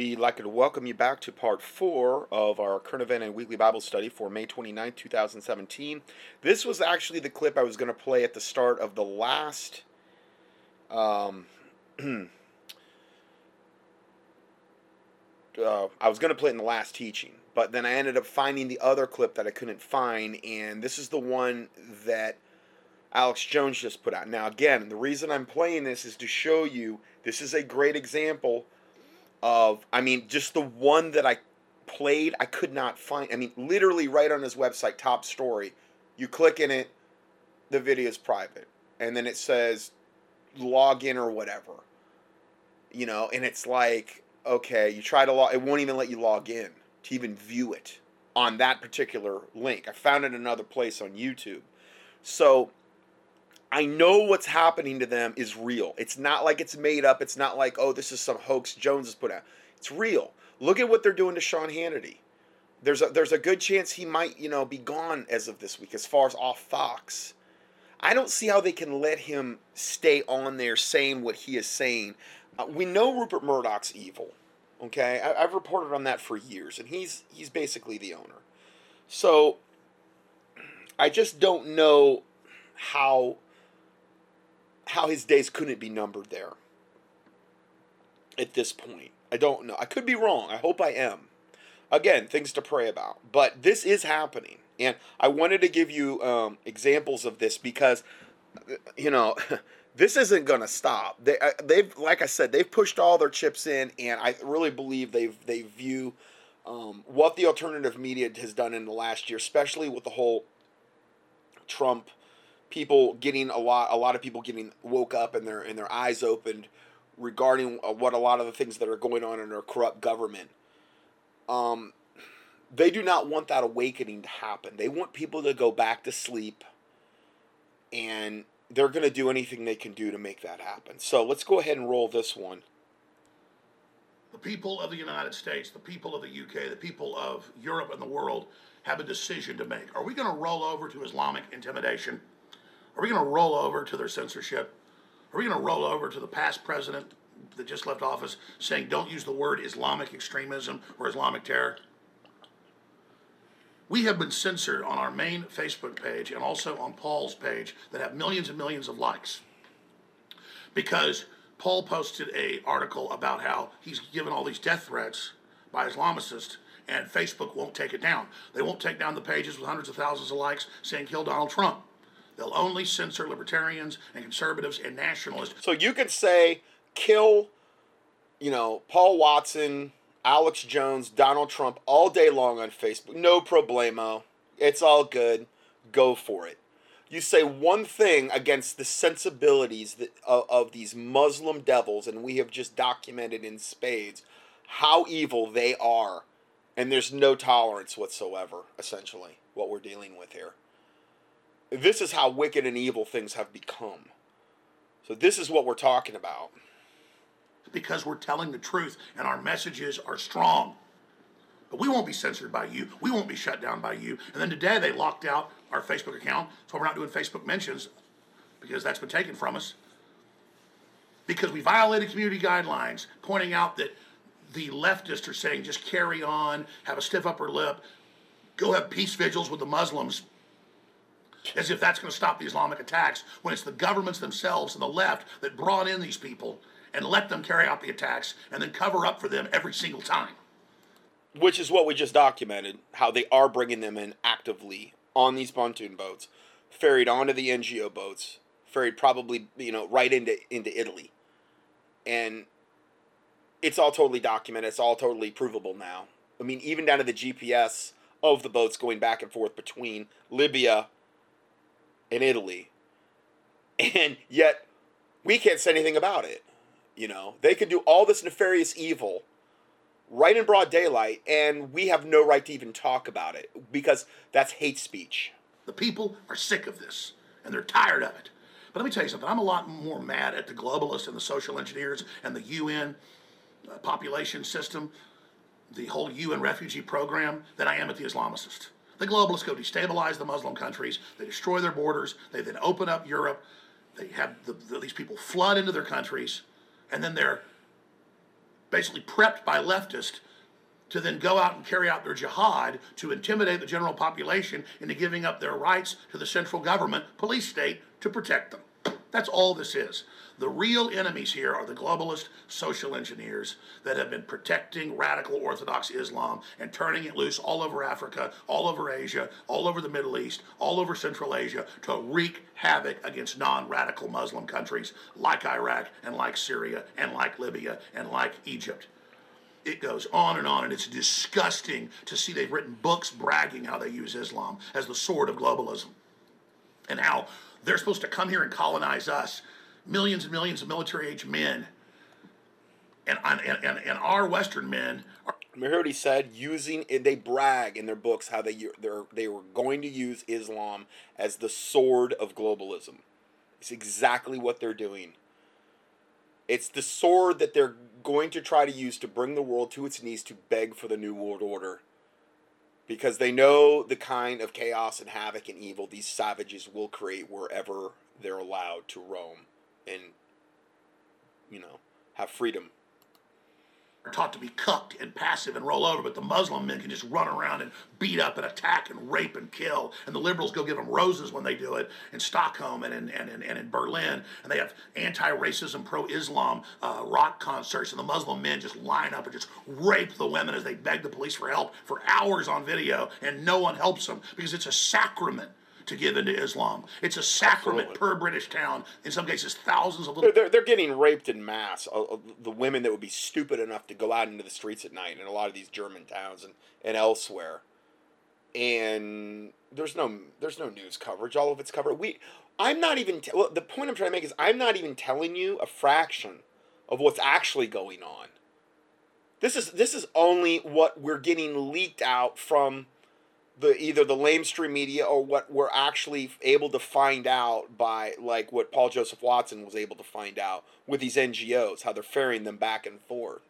We'd like to welcome you back to part four of our current event and weekly Bible study for May 29, 2017. This was actually the clip I was going to play at the start of the last. Um, uh, I was going to play it in the last teaching, but then I ended up finding the other clip that I couldn't find, and this is the one that Alex Jones just put out. Now, again, the reason I'm playing this is to show you this is a great example of, I mean, just the one that I played, I could not find. I mean, literally right on his website, top story. You click in it, the video is private. And then it says log in or whatever. You know, and it's like, okay, you try to log, it won't even let you log in to even view it on that particular link. I found it another place on YouTube. So I know what's happening to them is real. It's not like it's made up. It's not like, oh, this is some hoax Jones has put out. It's real. Look at what they're doing to Sean Hannity. There's a there's a good chance he might, you know, be gone as of this week as far as off Fox. I don't see how they can let him stay on there saying what he is saying. Uh, we know Rupert Murdoch's evil. Okay, I, I've reported on that for years, and he's he's basically the owner. So I just don't know how how his days couldn't be numbered there at this point. I don't know. I could be wrong. I hope I am. Again, things to pray about. But this is happening. And I wanted to give you um, examples of this because, you know, this isn't going to stop. They, uh, they've, like I said, they've pushed all their chips in, and I really believe they've they view um, what the alternative media has done in the last year, especially with the whole Trump people getting a lot a lot of people getting woke up and their and their eyes opened regarding uh, what a lot of the things that are going on in our corrupt government um they do not want that awakening to happen they want people to go back to sleep and they're going to do anything they can do to make that happen so let's go ahead and roll this one the people of the United States, the people of the UK, the people of Europe and the world have a decision to make. Are we going to roll over to Islamic intimidation? Are we going to roll over to their censorship? Are we going to roll over to the past president that just left office saying don't use the word Islamic extremism or Islamic terror? We have been censored on our main Facebook page and also on Paul's page that have millions and millions of likes because Paul posted a article about how he's given all these death threats by Islamicists and Facebook won't take it down. They won't take down the pages with hundreds of thousands of likes saying kill Donald Trump. They'll only censor libertarians and conservatives and nationalists. So you could say kill, you know, Paul Watson, Alex Jones, Donald Trump all day long on Facebook. No problemo. It's all good. Go for it. You say one thing against the sensibilities that, of, of these Muslim devils, and we have just documented in spades how evil they are. And there's no tolerance whatsoever, essentially, what we're dealing with here. This is how wicked and evil things have become. So, this is what we're talking about. Because we're telling the truth and our messages are strong. But we won't be censored by you. We won't be shut down by you. And then today they locked out our Facebook account. So we're not doing Facebook mentions because that's been taken from us. Because we violated community guidelines, pointing out that the leftists are saying just carry on, have a stiff upper lip, go have peace vigils with the Muslims as if that's going to stop the Islamic attacks when it's the governments themselves and the left that brought in these people and let them carry out the attacks and then cover up for them every single time. Which is what we just documented how they are bringing them in actively on these pontoon boats, ferried onto the NGO boats, ferried probably you know right into into Italy, and it's all totally documented. It's all totally provable now. I mean, even down to the GPS of the boats going back and forth between Libya in Italy. And yet we can't say anything about it. You know, they could do all this nefarious evil right in broad daylight, and we have no right to even talk about it because that's hate speech. The people are sick of this, and they're tired of it. But let me tell you something I'm a lot more mad at the globalists and the social engineers and the UN uh, population system, the whole UN refugee program, than I am at the Islamicists. The globalists go destabilize the Muslim countries. They destroy their borders. They then open up Europe. They have the, the, these people flood into their countries, and then they're basically prepped by leftists to then go out and carry out their jihad to intimidate the general population into giving up their rights to the central government, police state, to protect them. That's all this is. The real enemies here are the globalist social engineers that have been protecting radical Orthodox Islam and turning it loose all over Africa, all over Asia, all over the Middle East, all over Central Asia to wreak havoc against non radical Muslim countries like Iraq and like Syria and like Libya and like Egypt. It goes on and on, and it's disgusting to see they've written books bragging how they use Islam as the sword of globalism and how they're supposed to come here and colonize us, millions and millions of military age men. And, and, and, and our Western men are. Remember what he said? Using they brag in their books how they they were going to use Islam as the sword of globalism. It's exactly what they're doing. It's the sword that they're going to try to use to bring the world to its knees to beg for the new world order. Because they know the kind of chaos and havoc and evil these savages will create wherever they're allowed to roam and, you know, have freedom are taught to be cucked and passive and roll over, but the Muslim men can just run around and beat up and attack and rape and kill. And the liberals go give them roses when they do it in Stockholm and in, and in, and in Berlin. And they have anti racism, pro Islam uh, rock concerts. And the Muslim men just line up and just rape the women as they beg the police for help for hours on video. And no one helps them because it's a sacrament to give into Islam. It's a sacrament Absolutely. per British town. In some cases, thousands of little. They're, they're, getting raped in mass. Uh, uh, the women that would be stupid enough to go out into the streets at night in a lot of these German towns and, and elsewhere. And there's no there's no news coverage. All of it's covered. We I'm not even well, the point I'm trying to make is I'm not even telling you a fraction of what's actually going on. This is this is only what we're getting leaked out from the either the lamestream media or what we're actually able to find out by like what Paul Joseph Watson was able to find out with these NGOs, how they're ferrying them back and forth.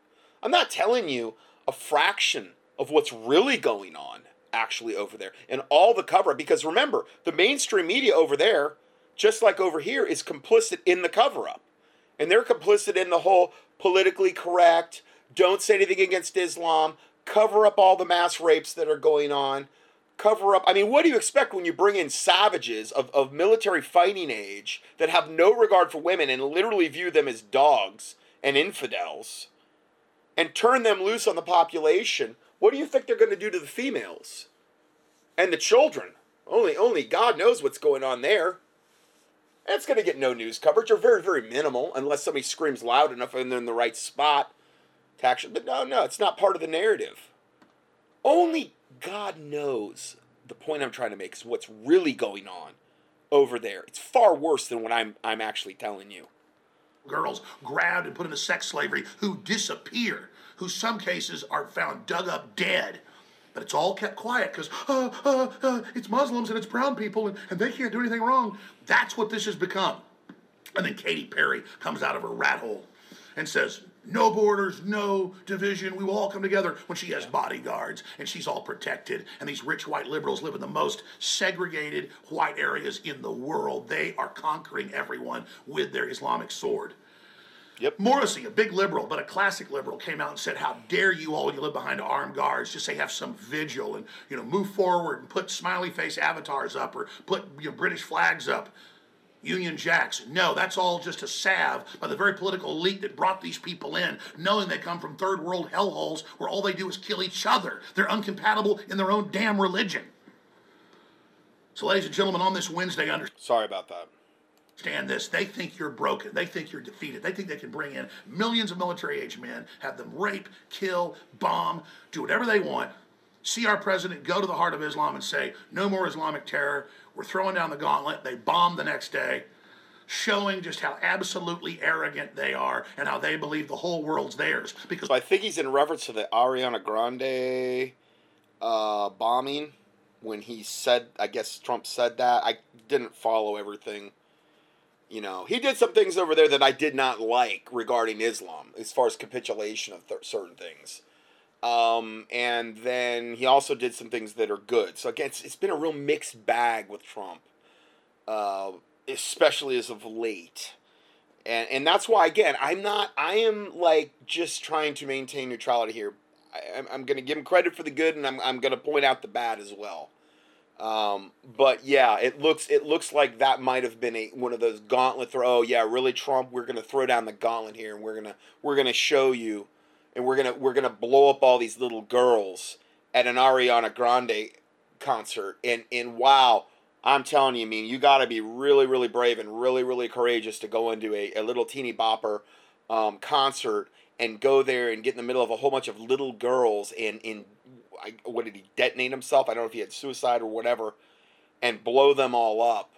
I'm not telling you a fraction of what's really going on actually over there and all the cover because remember, the mainstream media over there, just like over here, is complicit in the cover up. And they're complicit in the whole politically correct, don't say anything against Islam, cover up all the mass rapes that are going on cover up. I mean, what do you expect when you bring in savages of, of military fighting age that have no regard for women and literally view them as dogs and infidels and turn them loose on the population? What do you think they're going to do to the females and the children? Only, only God knows what's going on there. It's going to get no news coverage or very, very minimal unless somebody screams loud enough and they're in the right spot to actually. But no, no, it's not part of the narrative. Only God knows the point I'm trying to make is what's really going on over there. It's far worse than what I'm I'm actually telling you. Girls grabbed and put into sex slavery who disappear, who some cases are found dug up dead. But it's all kept quiet because uh, uh, uh, it's Muslims and it's brown people and, and they can't do anything wrong. That's what this has become. And then Katy Perry comes out of her rat hole and says, no borders, no division. We will all come together when she has bodyguards and she's all protected. And these rich white liberals live in the most segregated white areas in the world. They are conquering everyone with their Islamic sword. Yep. Morrissey, a big liberal, but a classic liberal, came out and said, "How dare you all you live behind armed guards? Just say have some vigil and you know move forward and put smiley face avatars up or put you know, British flags up." Union Jacks. No, that's all just a salve by the very political elite that brought these people in, knowing they come from third world hellholes where all they do is kill each other. They're uncompatible in their own damn religion. So, ladies and gentlemen, on this Wednesday, understand. Sorry about that. Understand this. They think you're broken. They think you're defeated. They think they can bring in millions of military age men, have them rape, kill, bomb, do whatever they want. See our president go to the heart of Islam and say, no more Islamic terror. We're throwing down the gauntlet. They bomb the next day, showing just how absolutely arrogant they are and how they believe the whole world's theirs. Because so I think he's in reference to the Ariana Grande uh, bombing when he said, I guess Trump said that. I didn't follow everything. You know, he did some things over there that I did not like regarding Islam, as far as capitulation of th- certain things. Um, and then he also did some things that are good. So again, it's, it's been a real mixed bag with Trump, uh, especially as of late. and and that's why again I'm not I am like just trying to maintain neutrality here. I, I'm, I'm gonna give him credit for the good, and I'm I'm gonna point out the bad as well. Um, but yeah, it looks it looks like that might have been a one of those gauntlet throw. Oh yeah, really, Trump, we're gonna throw down the gauntlet here, and we're gonna we're gonna show you, and we're gonna we're gonna blow up all these little girls at an Ariana Grande concert, and and wow, I'm telling you, I mean, you got to be really really brave and really really courageous to go into a, a little teeny bopper um, concert and go there and get in the middle of a whole bunch of little girls and and I, what did he detonate himself? I don't know if he had suicide or whatever, and blow them all up.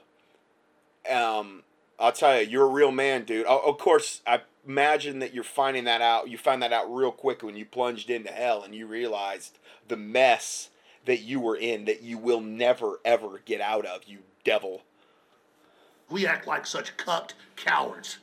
Um, I'll tell you, you're a real man, dude. of course, I imagine that you're finding that out. You find that out real quick when you plunged into hell and you realized the mess that you were in that you will never ever get out of. You devil. We act like such cucked cowards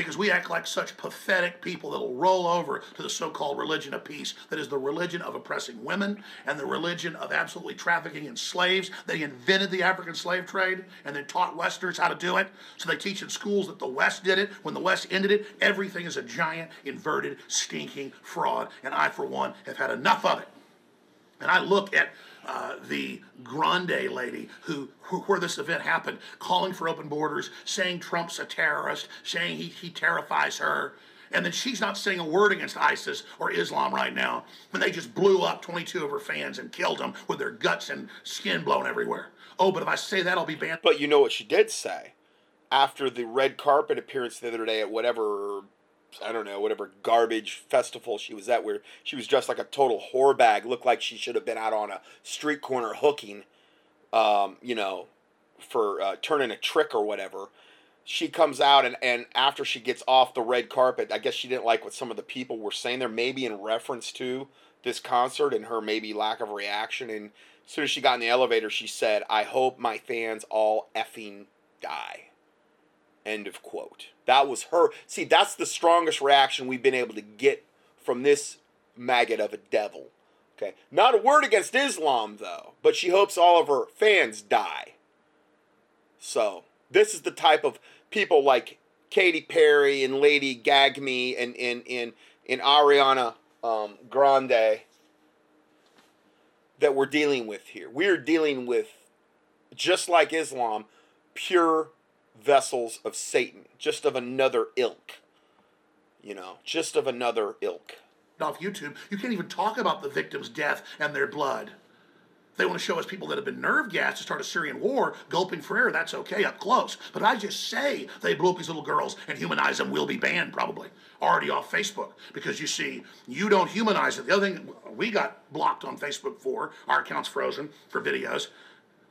because we act like such pathetic people that'll roll over to the so-called religion of peace that is the religion of oppressing women and the religion of absolutely trafficking in slaves. They invented the african slave trade and then taught westerners how to do it. So they teach in schools that the west did it. When the west ended it everything is a giant inverted stinking fraud. And i for one have had enough of it. And i look at uh, the Grande lady who, who, where this event happened, calling for open borders, saying Trump's a terrorist, saying he, he terrifies her. And then she's not saying a word against ISIS or Islam right now when they just blew up 22 of her fans and killed them with their guts and skin blown everywhere. Oh, but if I say that, I'll be banned. But you know what she did say? After the red carpet appearance the other day at whatever I don't know, whatever garbage festival she was at where she was dressed like a total whore bag, looked like she should have been out on a street corner hooking, um, you know, for uh, turning a trick or whatever. She comes out and, and after she gets off the red carpet, I guess she didn't like what some of the people were saying there, maybe in reference to this concert and her maybe lack of reaction. And as soon as she got in the elevator, she said, I hope my fans all effing die. End of quote. That was her. See, that's the strongest reaction we've been able to get from this maggot of a devil. Okay. Not a word against Islam, though, but she hopes all of her fans die. So, this is the type of people like Katy Perry and Lady Gagme and, and, and, and Ariana um, Grande that we're dealing with here. We're dealing with, just like Islam, pure vessels of Satan, just of another ilk. You know, just of another ilk. Off YouTube, you can't even talk about the victim's death and their blood. They want to show us people that have been nerve gassed to start a Syrian war, gulping for air. That's okay up close. But I just say they blew up these little girls and humanize them will be banned probably already off Facebook because you see, you don't humanize it. The other thing we got blocked on Facebook for, our account's frozen for videos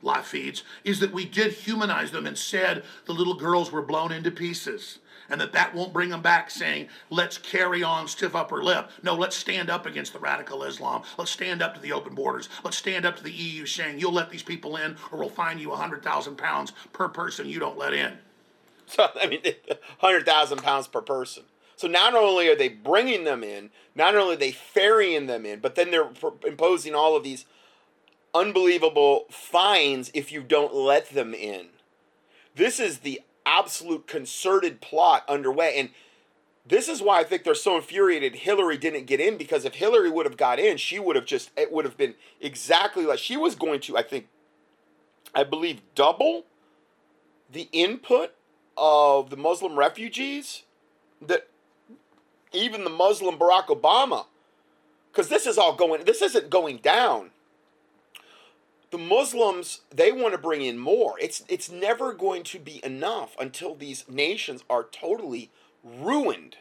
live feeds is that we did humanize them and said the little girls were blown into pieces and that that won't bring them back saying let's carry on stiff upper lip. No let's stand up against the radical islam. Let's stand up to the open borders. Let's stand up to the eu saying you'll let these people in or we'll fine you 100000 pounds per person you don't let in. So i mean 100000 pounds per person. So not only are they bringing them in not only are they ferrying them in but then they're imposing all of these unbelievable fines if you don't let them in. This is the absolute concerted plot underway. And this is why I think they're so infuriated Hillary didn't get in because if Hillary would have got in, she would have just, it would have been exactly like she was going to, I think, I believe, double the input of the Muslim refugees that even the Muslim Barack Obama, because this is all going, this isn't going down the Muslims they want to bring in more. It's it's never going to be enough until these nations are totally ruined,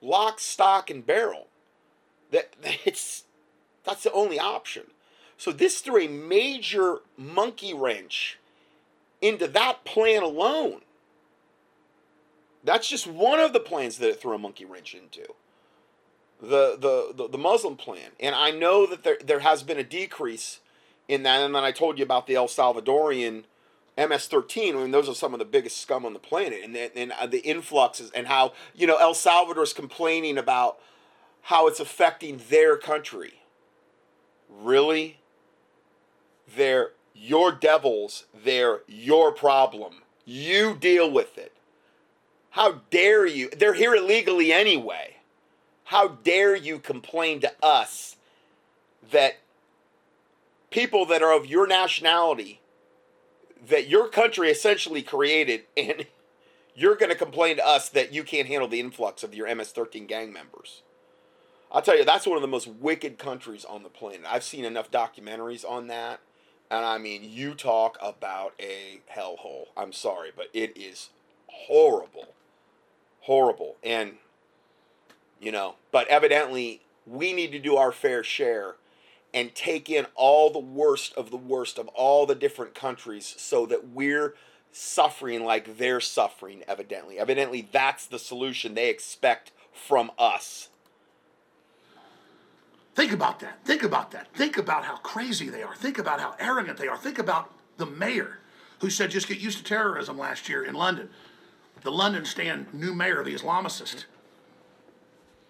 lock, stock, and barrel. That it's that's the only option. So this threw a major monkey wrench into that plan alone. That's just one of the plans that it threw a monkey wrench into. The, the, the, the Muslim plan. And I know that there, there has been a decrease in that. And then I told you about the El Salvadorian MS-13. I mean, those are some of the biggest scum on the planet, and and uh, the influxes and how you know El Salvador is complaining about how it's affecting their country. Really? They're your devils. They're your problem. You deal with it. How dare you? They're here illegally anyway. How dare you complain to us that people that are of your nationality, that your country essentially created, and you're going to complain to us that you can't handle the influx of your MS 13 gang members? I'll tell you, that's one of the most wicked countries on the planet. I've seen enough documentaries on that. And I mean, you talk about a hellhole. I'm sorry, but it is horrible. Horrible. And, you know, but evidently, we need to do our fair share and take in all the worst of the worst of all the different countries so that we're suffering like they're suffering, evidently. Evidently, that's the solution they expect from us. Think about that. Think about that. Think about how crazy they are. Think about how arrogant they are. Think about the mayor who said just get used to terrorism last year in London. The Londonistan new mayor, the Islamicist.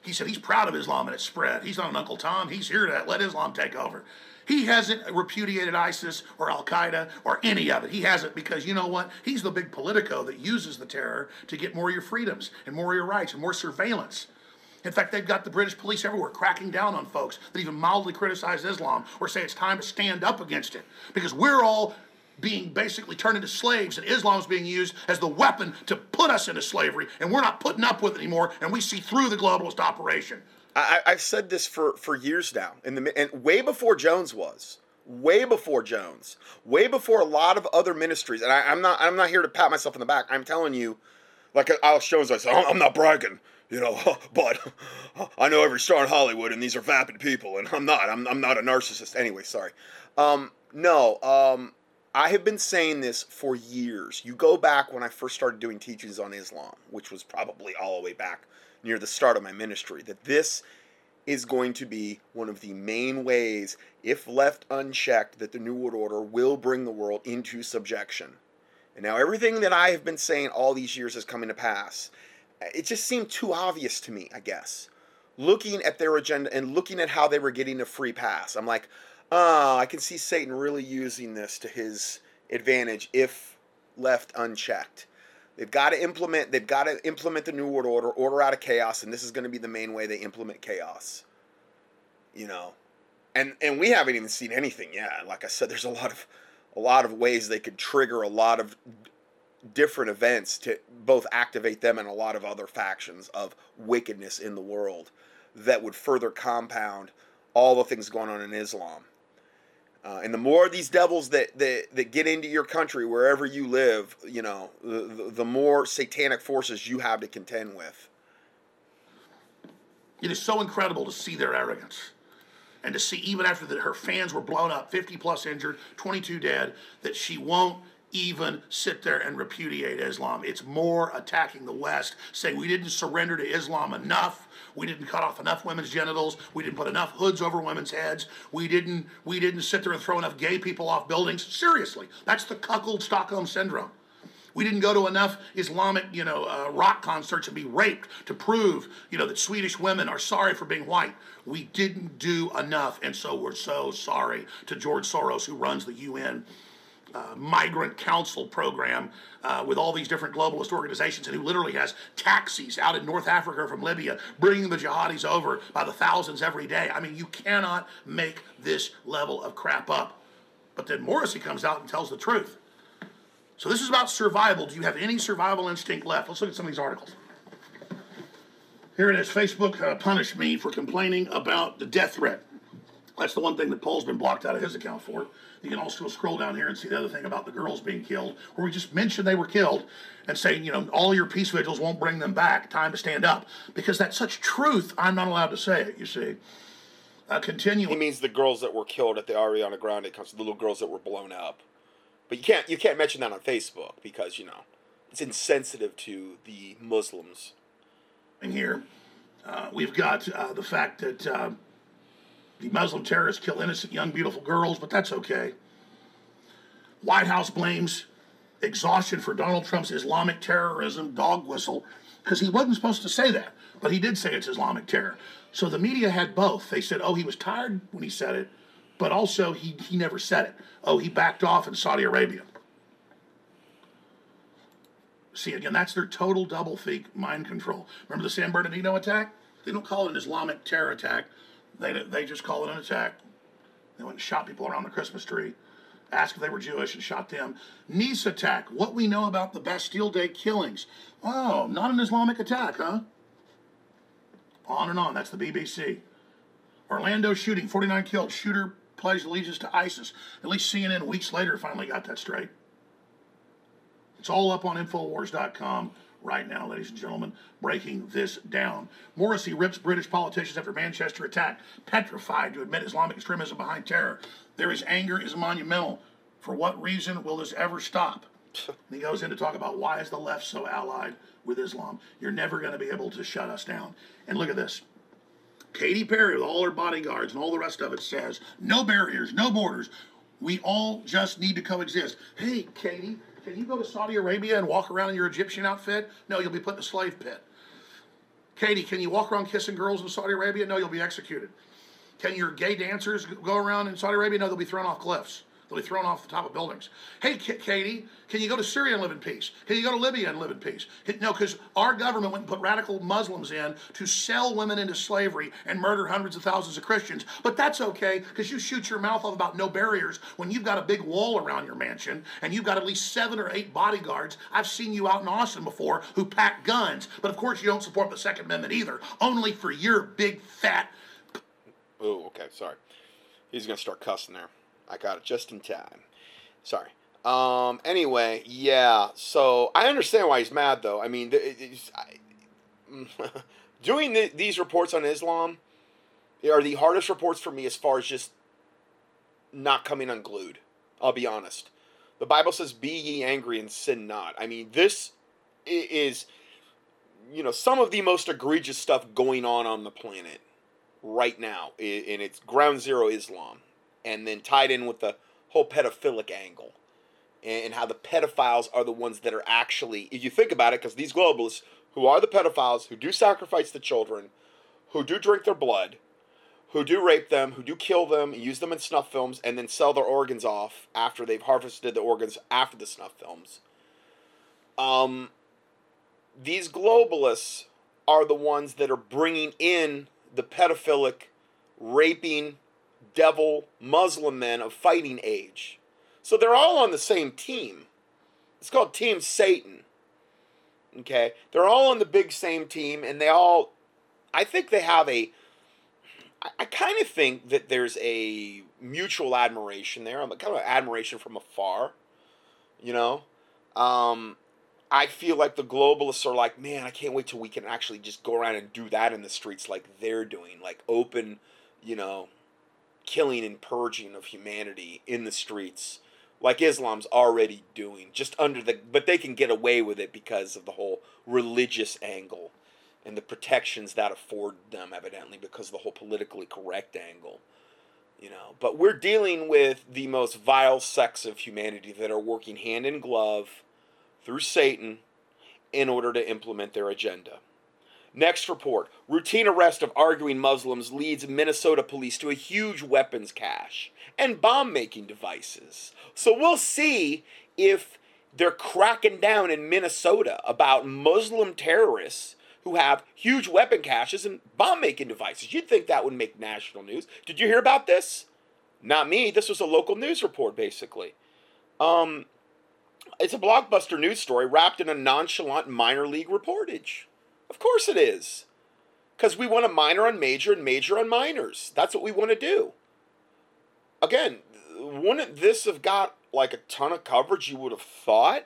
He said he's proud of Islam and its spread. He's not an Uncle Tom. He's here to let Islam take over. He hasn't repudiated ISIS or Al Qaeda or any of it. He hasn't because you know what? He's the big politico that uses the terror to get more of your freedoms and more of your rights and more surveillance. In fact, they've got the British police everywhere cracking down on folks that even mildly criticize Islam or say it's time to stand up against it because we're all being basically turned into slaves and Islam is being used as the weapon to put us into slavery and we're not putting up with it anymore and we see through the globalist operation. I, have said this for, for years now, in the and way before Jones was, way before Jones, way before a lot of other ministries. And I, am not I'm not here to pat myself on the back. I'm telling you, like Alex Jones, I said, I'm not bragging you know, but I know every star in Hollywood, and these are vapid people, and I'm not. I'm, I'm not a narcissist. Anyway, sorry. Um, no, um, I have been saying this for years. You go back when I first started doing teachings on Islam, which was probably all the way back near the start of my ministry, that this is going to be one of the main ways, if left unchecked, that the New World Order will bring the world into subjection. And now everything that I have been saying all these years is coming to pass it just seemed too obvious to me, I guess. Looking at their agenda and looking at how they were getting a free pass, I'm like, oh, I can see Satan really using this to his advantage if left unchecked. They've got to implement. They've got to implement the new world order, order out of chaos, and this is going to be the main way they implement chaos. You know, and and we haven't even seen anything yet. Like I said, there's a lot of a lot of ways they could trigger a lot of different events to both activate them and a lot of other factions of wickedness in the world that would further compound all the things going on in Islam. Uh, and the more these devils that, that, that get into your country, wherever you live, you know, the, the more satanic forces you have to contend with. It is so incredible to see their arrogance and to see even after the, her fans were blown up 50 plus injured 22 dead that she won't even sit there and repudiate Islam. It's more attacking the West, saying we didn't surrender to Islam enough. We didn't cut off enough women's genitals. We didn't put enough hoods over women's heads. We didn't we didn't sit there and throw enough gay people off buildings. Seriously, that's the cuckold Stockholm syndrome. We didn't go to enough Islamic, you know, uh, rock concerts and be raped to prove, you know, that Swedish women are sorry for being white. We didn't do enough, and so we're so sorry to George Soros, who runs the UN uh, migrant council program uh, with all these different globalist organizations and who literally has taxis out in North Africa from Libya bringing the jihadis over by the thousands every day. I mean, you cannot make this level of crap up. But then Morrissey comes out and tells the truth. So this is about survival. Do you have any survival instinct left? Let's look at some of these articles. Here it is. Facebook uh, punished me for complaining about the death threat. That's the one thing that Paul's been blocked out of his account for. You can also scroll down here and see the other thing about the girls being killed, where we just mentioned they were killed and saying, you know, all your peace vigils won't bring them back. Time to stand up. Because that's such truth, I'm not allowed to say it, you see. Uh, continue. He means the girls that were killed at the Ariana Grande concert, the little girls that were blown up. But you can't you can't mention that on Facebook because you know it's insensitive to the Muslims. And here, uh, we've got uh, the fact that uh, the Muslim terrorists kill innocent young, beautiful girls, but that's okay. White House blames exhaustion for Donald Trump's Islamic terrorism dog whistle because he wasn't supposed to say that, but he did say it's Islamic terror. So the media had both. They said, oh, he was tired when he said it, but also he, he never said it. Oh, he backed off in Saudi Arabia. See, again, that's their total double think mind control. Remember the San Bernardino attack? They don't call it an Islamic terror attack. They, they just call it an attack. They went and shot people around the Christmas tree, asked if they were Jewish, and shot them. Nice attack. What we know about the Bastille Day killings. Oh, not an Islamic attack, huh? On and on. That's the BBC. Orlando shooting, 49 killed. Shooter pledged allegiance to ISIS. At least CNN weeks later finally got that straight. It's all up on Infowars.com right now, ladies and gentlemen, breaking this down. Morrissey rips British politicians after Manchester attack, petrified to admit Islamic extremism behind terror. There is anger is monumental. For what reason will this ever stop? And he goes in to talk about why is the left so allied with Islam. You're never going to be able to shut us down. And look at this. Katy Perry, with all her bodyguards and all the rest of it, says no barriers, no borders. We all just need to coexist. Hey, Katie, can you go to Saudi Arabia and walk around in your Egyptian outfit? No, you'll be put in a slave pit. Katie, can you walk around kissing girls in Saudi Arabia? No, you'll be executed. Can your gay dancers go around in Saudi Arabia? No, they'll be thrown off cliffs. They'll be thrown off the top of buildings. Hey, Katie, can you go to Syria and live in peace? Can you go to Libya and live in peace? No, because our government went and put radical Muslims in to sell women into slavery and murder hundreds of thousands of Christians. But that's okay because you shoot your mouth off about no barriers when you've got a big wall around your mansion and you've got at least seven or eight bodyguards. I've seen you out in Austin before who pack guns. But of course, you don't support the Second Amendment either, only for your big fat. Oh, okay, sorry. He's going to start cussing there. I got it just in time. Sorry. Um. Anyway, yeah. So I understand why he's mad, though. I mean, I, doing the, these reports on Islam are the hardest reports for me as far as just not coming unglued. I'll be honest. The Bible says, "Be ye angry and sin not." I mean, this is, you know, some of the most egregious stuff going on on the planet right now, and it's ground zero Islam and then tied in with the whole pedophilic angle and how the pedophiles are the ones that are actually, if you think about it, because these globalists who are the pedophiles, who do sacrifice the children, who do drink their blood, who do rape them, who do kill them, use them in snuff films, and then sell their organs off after they've harvested the organs after the snuff films. Um, these globalists are the ones that are bringing in the pedophilic, raping, devil Muslim men of fighting age. So they're all on the same team. It's called Team Satan. Okay? They're all on the big same team, and they all, I think they have a, I, I kind of think that there's a mutual admiration there, I'm kind of admiration from afar, you know? Um, I feel like the globalists are like, man, I can't wait till we can actually just go around and do that in the streets like they're doing, like open, you know, killing and purging of humanity in the streets like Islam's already doing just under the but they can get away with it because of the whole religious angle and the protections that afford them evidently because of the whole politically correct angle you know. But we're dealing with the most vile sects of humanity that are working hand in glove through Satan in order to implement their agenda Next report routine arrest of arguing Muslims leads Minnesota police to a huge weapons cache and bomb making devices. So we'll see if they're cracking down in Minnesota about Muslim terrorists who have huge weapon caches and bomb making devices. You'd think that would make national news. Did you hear about this? Not me. This was a local news report, basically. Um, it's a blockbuster news story wrapped in a nonchalant minor league reportage. Of course it is. Because we want to minor on major and major on minors. That's what we want to do. Again, wouldn't this have got like a ton of coverage you would have thought?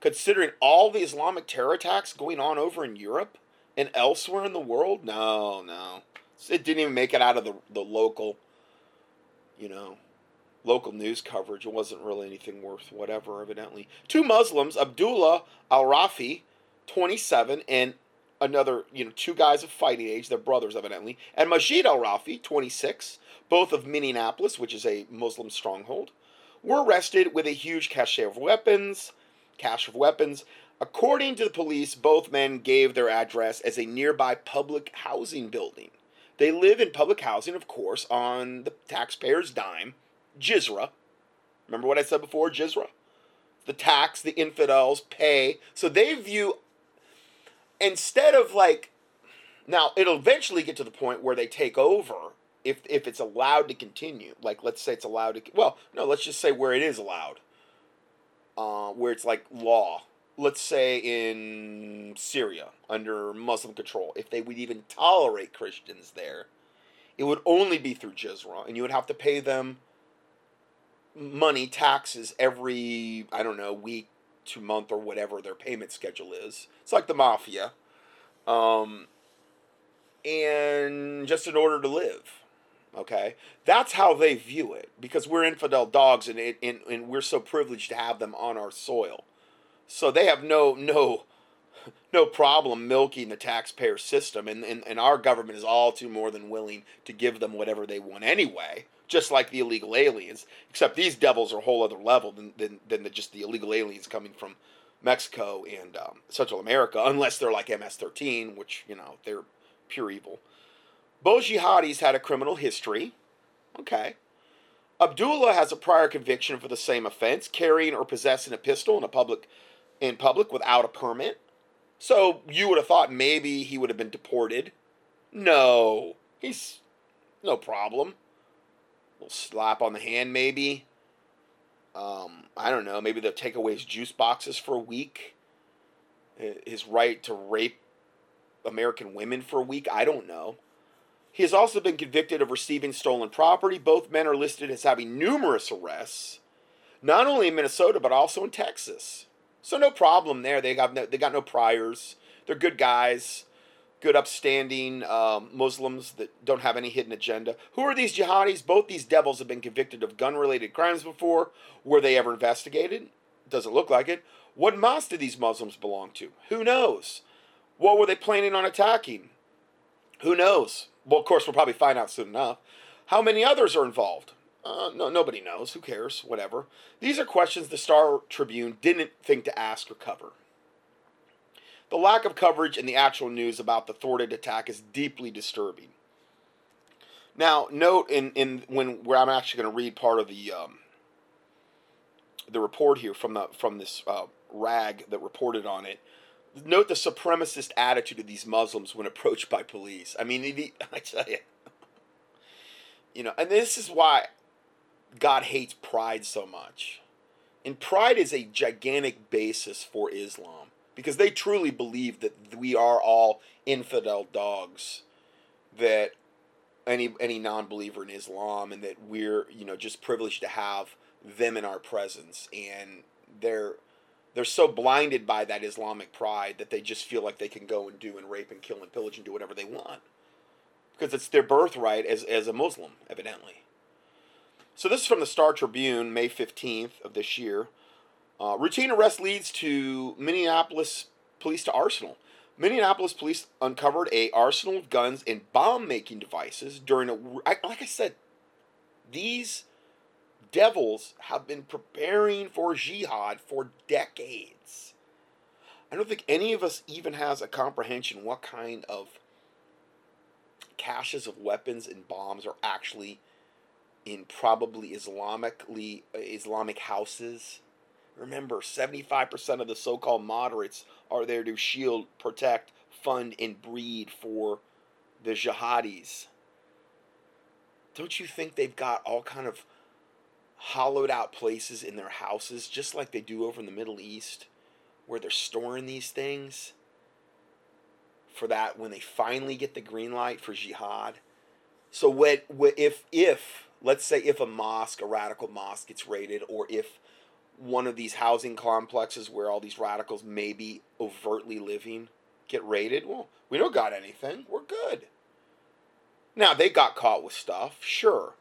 Considering all the Islamic terror attacks going on over in Europe and elsewhere in the world? No, no. It didn't even make it out of the, the local, you know, local news coverage. It wasn't really anything worth whatever, evidently. Two Muslims, Abdullah Al Rafi, 27, and another, you know, two guys of fighting age, they're brothers evidently, and Majid Al Rafi, 26, both of Minneapolis, which is a Muslim stronghold, were arrested with a huge cache of weapons, cache of weapons. According to the police, both men gave their address as a nearby public housing building. They live in public housing, of course, on the taxpayer's dime, Jizra. Remember what I said before, Jizra? the tax the infidels pay. So they view instead of like now it'll eventually get to the point where they take over if if it's allowed to continue. Like let's say it's allowed to well, no, let's just say where it is allowed. Uh, where it's like law. Let's say in Syria under Muslim control, if they would even tolerate Christians there, it would only be through Jizra, and you would have to pay them money, taxes every, I don't know, week to month or whatever their payment schedule is. It's like the mafia. Um, and just in order to live. Okay? That's how they view it because we're infidel dogs and, it, and, and we're so privileged to have them on our soil. So they have no, no, no problem milking the taxpayer system, and, and, and our government is all too more than willing to give them whatever they want anyway, just like the illegal aliens. Except these devils are a whole other level than, than, than the, just the illegal aliens coming from Mexico and um, Central America, unless they're like MS 13, which, you know, they're pure evil. Both jihadis had a criminal history. Okay. Abdullah has a prior conviction for the same offense, carrying or possessing a pistol in a public in public without a permit. So you would have thought maybe he would have been deported. No, he's no problem. Slap on the hand, maybe. Um, I don't know. Maybe they'll take away his juice boxes for a week. His right to rape American women for a week. I don't know. He has also been convicted of receiving stolen property. Both men are listed as having numerous arrests, not only in Minnesota but also in Texas. So no problem there. They got no, they got no priors. They're good guys, good upstanding um, Muslims that don't have any hidden agenda. Who are these jihadis? Both these devils have been convicted of gun-related crimes before. Were they ever investigated? Doesn't look like it. What mosque do these Muslims belong to? Who knows? What were they planning on attacking? Who knows? Well, of course, we'll probably find out soon enough. How many others are involved? Uh, no, nobody knows. Who cares? Whatever. These are questions the Star Tribune didn't think to ask or cover. The lack of coverage in the actual news about the thwarted attack is deeply disturbing. Now, note in, in when where I'm actually going to read part of the um, the report here from the from this uh, rag that reported on it. Note the supremacist attitude of these Muslims when approached by police. I mean, I tell you, you know, and this is why God hates pride so much. And pride is a gigantic basis for Islam because they truly believe that we are all infidel dogs that any any non-believer in Islam and that we're you know just privileged to have them in our presence. And they're they're so blinded by that Islamic pride that they just feel like they can go and do and rape and kill and pillage and do whatever they want. Because it's their birthright as as a Muslim evidently. So this is from the Star Tribune, May 15th of this year. Uh, routine arrest leads to Minneapolis police to arsenal. Minneapolis police uncovered a arsenal of guns and bomb-making devices during a. Like I said, these devils have been preparing for jihad for decades. I don't think any of us even has a comprehension what kind of caches of weapons and bombs are actually in probably Islamically Islamic houses. Remember, 75% of the so-called moderates are there to shield, protect, fund, and breed for the jihadis. Don't you think they've got all kind of hollowed out places in their houses, just like they do over in the Middle East, where they're storing these things for that when they finally get the green light for jihad? So what, what if if let's say if a mosque, a radical mosque, gets raided, or if one of these housing complexes where all these radicals may be overtly living get raided, well, we don't got anything. We're good. Now, they got caught with stuff, sure.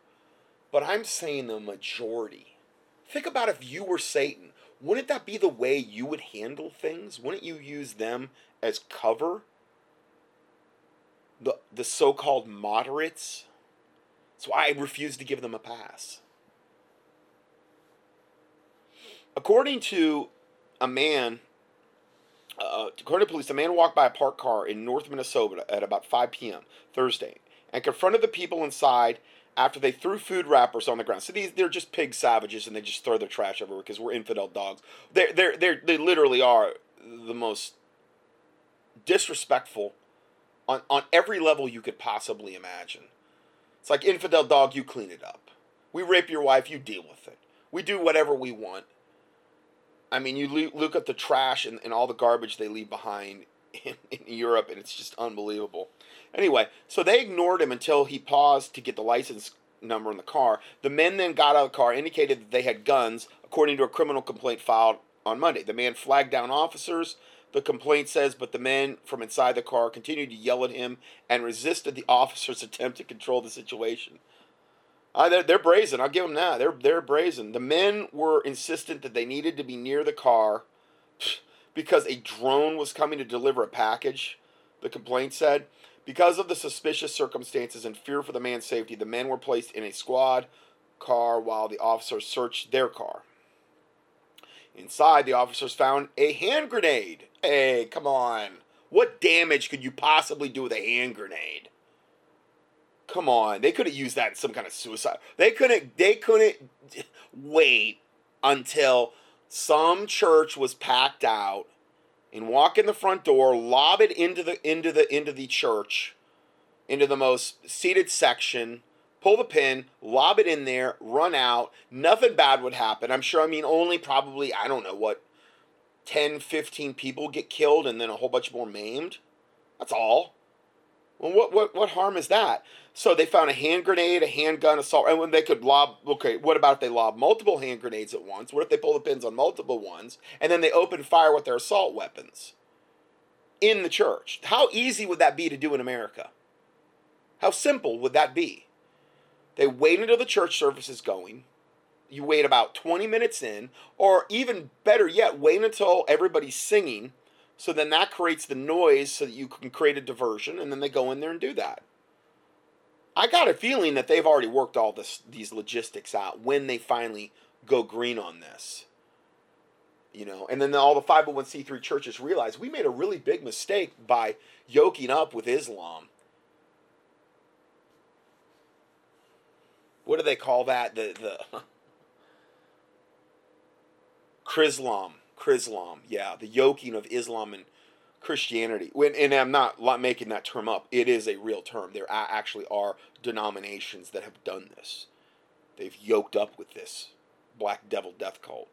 But I'm saying the majority. Think about if you were Satan. Wouldn't that be the way you would handle things? Wouldn't you use them as cover? The, the so called moderates? So I refuse to give them a pass. According to a man, uh, according to police, a man walked by a parked car in North Minneapolis at about 5 p.m. Thursday and confronted the people inside after they threw food wrappers on the ground. So these they're just pig savages and they just throw their trash everywhere because we're infidel dogs. They're they're they they literally are the most disrespectful on on every level you could possibly imagine. It's like infidel dog, you clean it up. We rape your wife, you deal with it. We do whatever we want. I mean, you look at the trash and, and all the garbage they leave behind in, in Europe, and it's just unbelievable. Anyway, so they ignored him until he paused to get the license number in the car. The men then got out of the car, indicated that they had guns, according to a criminal complaint filed on Monday. The man flagged down officers. The complaint says, but the men from inside the car continued to yell at him and resisted the officer's attempt to control the situation. Uh, they're, they're brazen. I'll give them that. They're, they're brazen. The men were insistent that they needed to be near the car because a drone was coming to deliver a package, the complaint said. Because of the suspicious circumstances and fear for the man's safety, the men were placed in a squad car while the officers searched their car. Inside, the officers found a hand grenade. Hey, come on. What damage could you possibly do with a hand grenade? Come on. They could have used that in some kind of suicide. They couldn't they couldn't wait until some church was packed out and walk in the front door, lob it into the into the into the church, into the most seated section, pull the pin, lob it in there, run out. Nothing bad would happen. I'm sure. I mean, only probably I don't know what 10, 15 people get killed and then a whole bunch more maimed. That's all. Well, what what what harm is that? So they found a hand grenade, a handgun, assault, and when they could lob. Okay, what about if they lob multiple hand grenades at once? What if they pull the pins on multiple ones and then they open fire with their assault weapons in the church? How easy would that be to do in America? How simple would that be? They wait until the church service is going. You wait about 20 minutes in, or even better yet, wait until everybody's singing. So then that creates the noise so that you can create a diversion, and then they go in there and do that. I got a feeling that they've already worked all this these logistics out when they finally go green on this. You know, and then all the 501c3 churches realize we made a really big mistake by yoking up with Islam. What do they call that? The the Chrislam, Chrislam, yeah, the yoking of Islam and Christianity. When and I'm not making that term up. It is a real term. There actually are denominations that have done this. They've yoked up with this black devil death cult.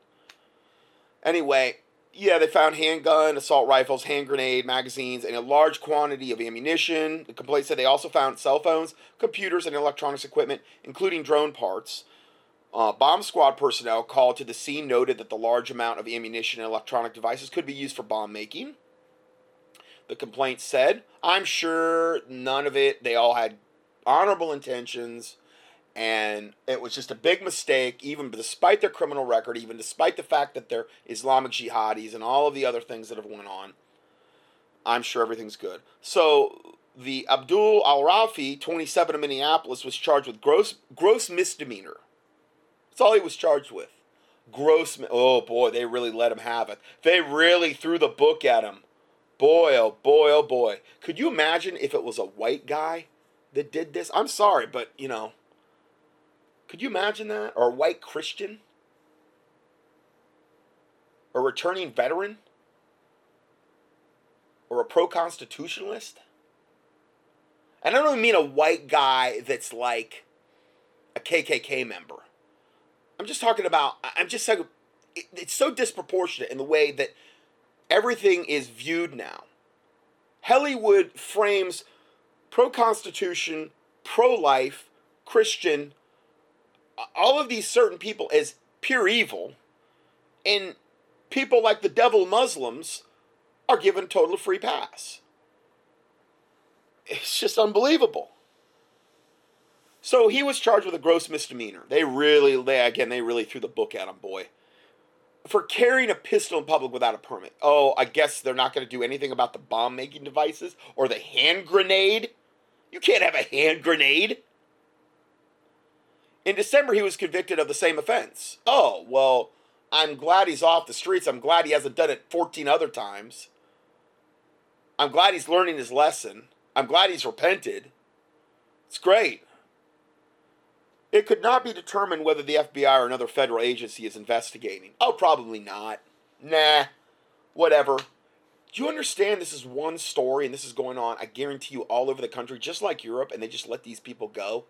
Anyway, yeah, they found handgun, assault rifles, hand grenade, magazines, and a large quantity of ammunition. The complaint said they also found cell phones, computers, and electronics equipment, including drone parts. Uh, bomb squad personnel called to the scene noted that the large amount of ammunition and electronic devices could be used for bomb making the complaint said. I'm sure none of it, they all had honorable intentions, and it was just a big mistake, even despite their criminal record, even despite the fact that they're Islamic jihadis and all of the other things that have went on. I'm sure everything's good. So the Abdul Al Rafi, 27 of Minneapolis, was charged with gross gross misdemeanor. That's all he was charged with. Gross. Oh boy, they really let him have it. They really threw the book at him boy, oh boy, oh boy. Could you imagine if it was a white guy that did this? I'm sorry, but you know, could you imagine that? Or a white Christian? A returning veteran? Or a pro constitutionalist? And I don't mean a white guy that's like a KKK member. I'm just talking about, I'm just saying, it's so disproportionate in the way that everything is viewed now. Hollywood frames pro Constitution, pro life, Christian, all of these certain people as pure evil, and people like the devil Muslims are given total free pass. It's just unbelievable. So he was charged with a gross misdemeanor. They really, they again, they really threw the book at him, boy for carrying a pistol in public without a permit. Oh, I guess they're not going to do anything about the bomb making devices or the hand grenade. You can't have a hand grenade. In December, he was convicted of the same offense. Oh, well, I'm glad he's off the streets. I'm glad he hasn't done it 14 other times. I'm glad he's learning his lesson. I'm glad he's repented. It's great. It could not be determined whether the FBI or another federal agency is investigating. Oh, probably not. Nah, whatever. Do you understand this is one story and this is going on, I guarantee you, all over the country, just like Europe, and they just let these people go?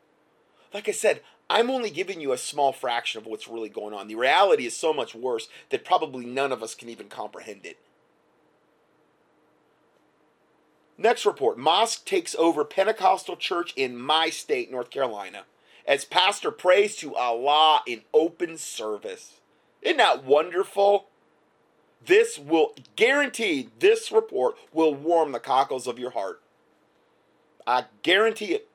Like I said, I'm only giving you a small fraction of what's really going on. The reality is so much worse that probably none of us can even comprehend it. Next report Mosque takes over Pentecostal church in my state, North Carolina, as pastor prays to Allah in open service. Isn't that wonderful? This will guarantee this report will warm the cockles of your heart. I guarantee it.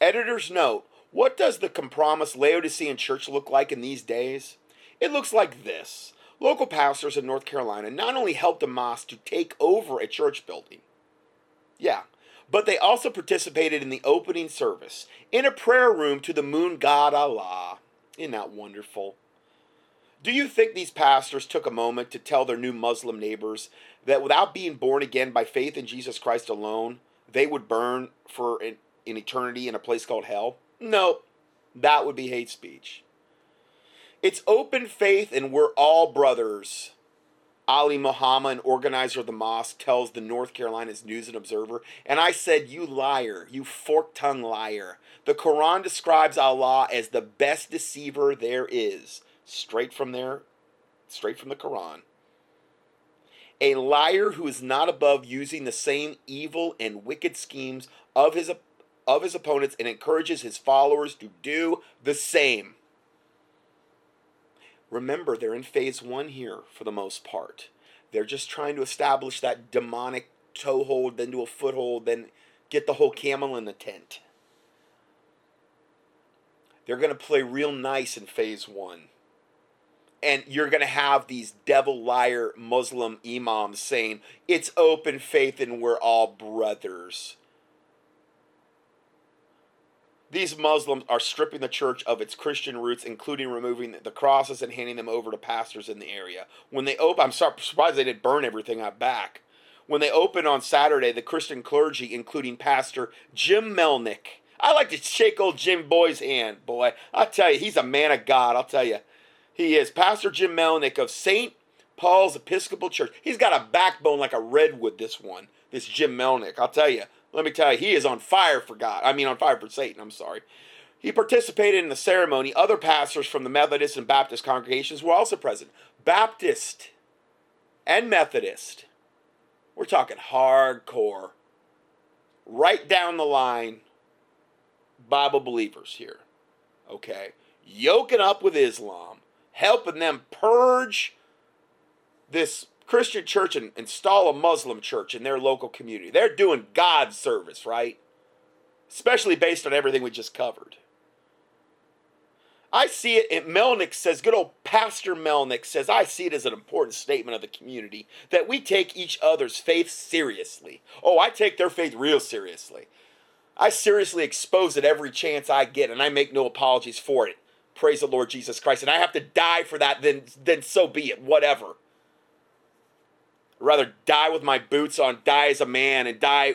Editor's note What does the compromised Laodicean church look like in these days? It looks like this. Local pastors in North Carolina not only helped a mosque to take over a church building, yeah, but they also participated in the opening service in a prayer room to the moon god Allah. Isn't that wonderful? Do you think these pastors took a moment to tell their new Muslim neighbors that without being born again by faith in Jesus Christ alone, they would burn for an, an eternity in a place called hell? No, that would be hate speech. It's open faith and we're all brothers. Ali Muhammad, an organizer of the mosque, tells the North Carolina's News and Observer. And I said, You liar, you fork tongued liar. The Quran describes Allah as the best deceiver there is straight from there, straight from the Quran. A liar who is not above using the same evil and wicked schemes of his of his opponents and encourages his followers to do the same. Remember, they're in phase one here for the most part. They're just trying to establish that demonic toehold, then do a foothold, then get the whole camel in the tent. They're going to play real nice in phase one and you're going to have these devil liar Muslim imams saying it's open faith and we're all brothers. These Muslims are stripping the church of its Christian roots, including removing the crosses and handing them over to pastors in the area. When they open, I'm surprised they didn't burn everything out back. When they open on Saturday, the Christian clergy, including Pastor Jim Melnick, I like to shake old Jim Boy's hand, boy. I'll tell you, he's a man of God. I'll tell you. He is Pastor Jim Melnick of St. Paul's Episcopal Church. He's got a backbone like a redwood, this one, this Jim Melnick. I'll tell you, let me tell you, he is on fire for God. I mean, on fire for Satan, I'm sorry. He participated in the ceremony. Other pastors from the Methodist and Baptist congregations were also present. Baptist and Methodist. We're talking hardcore, right down the line Bible believers here. Okay? Yoking up with Islam helping them purge this Christian church and install a Muslim church in their local community. They're doing God's service, right? Especially based on everything we just covered. I see it, and Melnick says, good old Pastor Melnick says, I see it as an important statement of the community that we take each other's faith seriously. Oh, I take their faith real seriously. I seriously expose it every chance I get, and I make no apologies for it. Praise the Lord Jesus Christ. And I have to die for that, then, then so be it. Whatever. Rather die with my boots on, die as a man, and die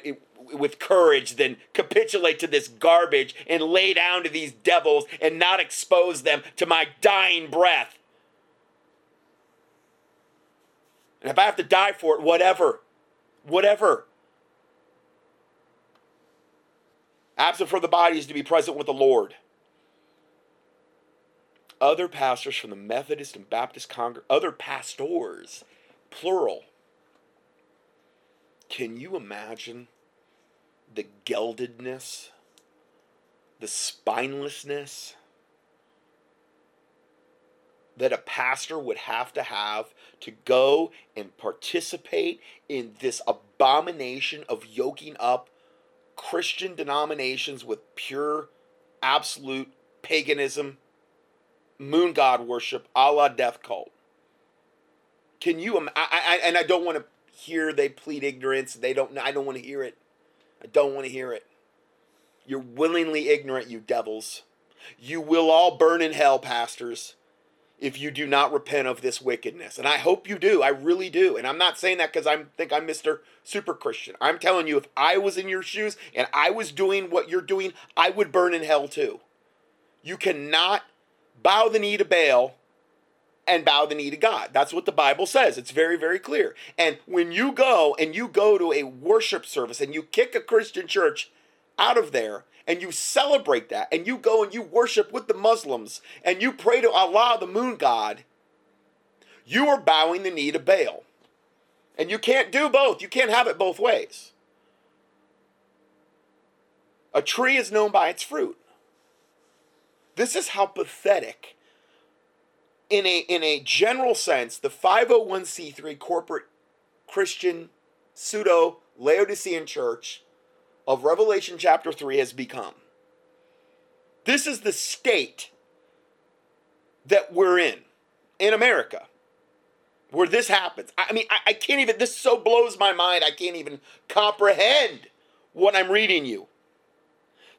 with courage than capitulate to this garbage and lay down to these devils and not expose them to my dying breath. And if I have to die for it, whatever. Whatever. Absent from the body is to be present with the Lord other pastors from the Methodist and Baptist Congress, other pastors, plural. Can you imagine the geldedness, the spinelessness that a pastor would have to have to go and participate in this abomination of yoking up Christian denominations with pure, absolute paganism? moon god worship, a la death cult. Can you? I, I, and I don't want to hear they plead ignorance. They don't. I don't want to hear it. I don't want to hear it. You're willingly ignorant, you devils. You will all burn in hell, pastors. if you do not repent of this wickedness. And I hope you do. I really do. And I'm not saying that because I think I'm Mr. Super Christian. I'm telling you, if I was in your shoes and I was doing what you're doing, I would burn in hell too. You cannot bow the knee to Baal and bow the knee to God. That's what the Bible says. It's very, very clear. And when you go and you go to a worship service and you kick a Christian church out of there and you celebrate that and you go and you worship with the Muslims and you pray to Allah, the moon god, you are bowing the knee to Baal. And you can't do both. You can't have it both ways. A tree is known by its fruit. This is how pathetic, in a, in a general sense, the 501c3 corporate Christian pseudo Laodicean church of Revelation chapter 3 has become. This is the state that we're in, in America, where this happens. I mean, I, I can't even, this so blows my mind, I can't even comprehend what I'm reading you.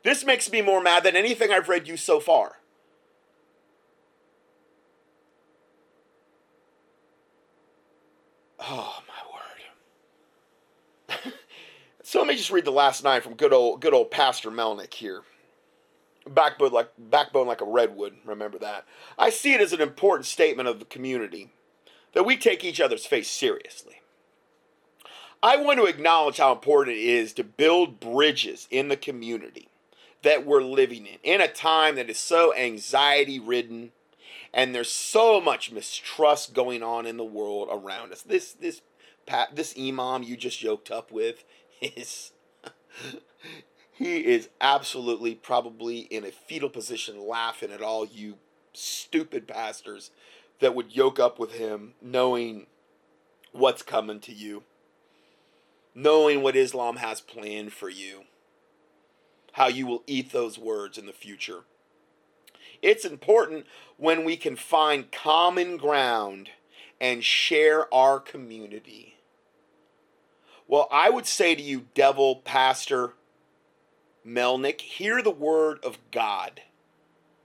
This makes me more mad than anything I've read you so far. Oh, my word. so let me just read the last line from good old good old Pastor Melnick here. Backbone like backbone like a redwood, remember that. I see it as an important statement of the community that we take each other's faith seriously. I want to acknowledge how important it is to build bridges in the community that we're living in, in a time that is so anxiety ridden and there's so much mistrust going on in the world around us. This this this imam you just yoked up with is he is absolutely probably in a fetal position laughing at all you stupid pastors that would yoke up with him knowing what's coming to you knowing what Islam has planned for you how you will eat those words in the future it's important when we can find common ground and share our community well, I would say to you, devil pastor Melnick, hear the word of God.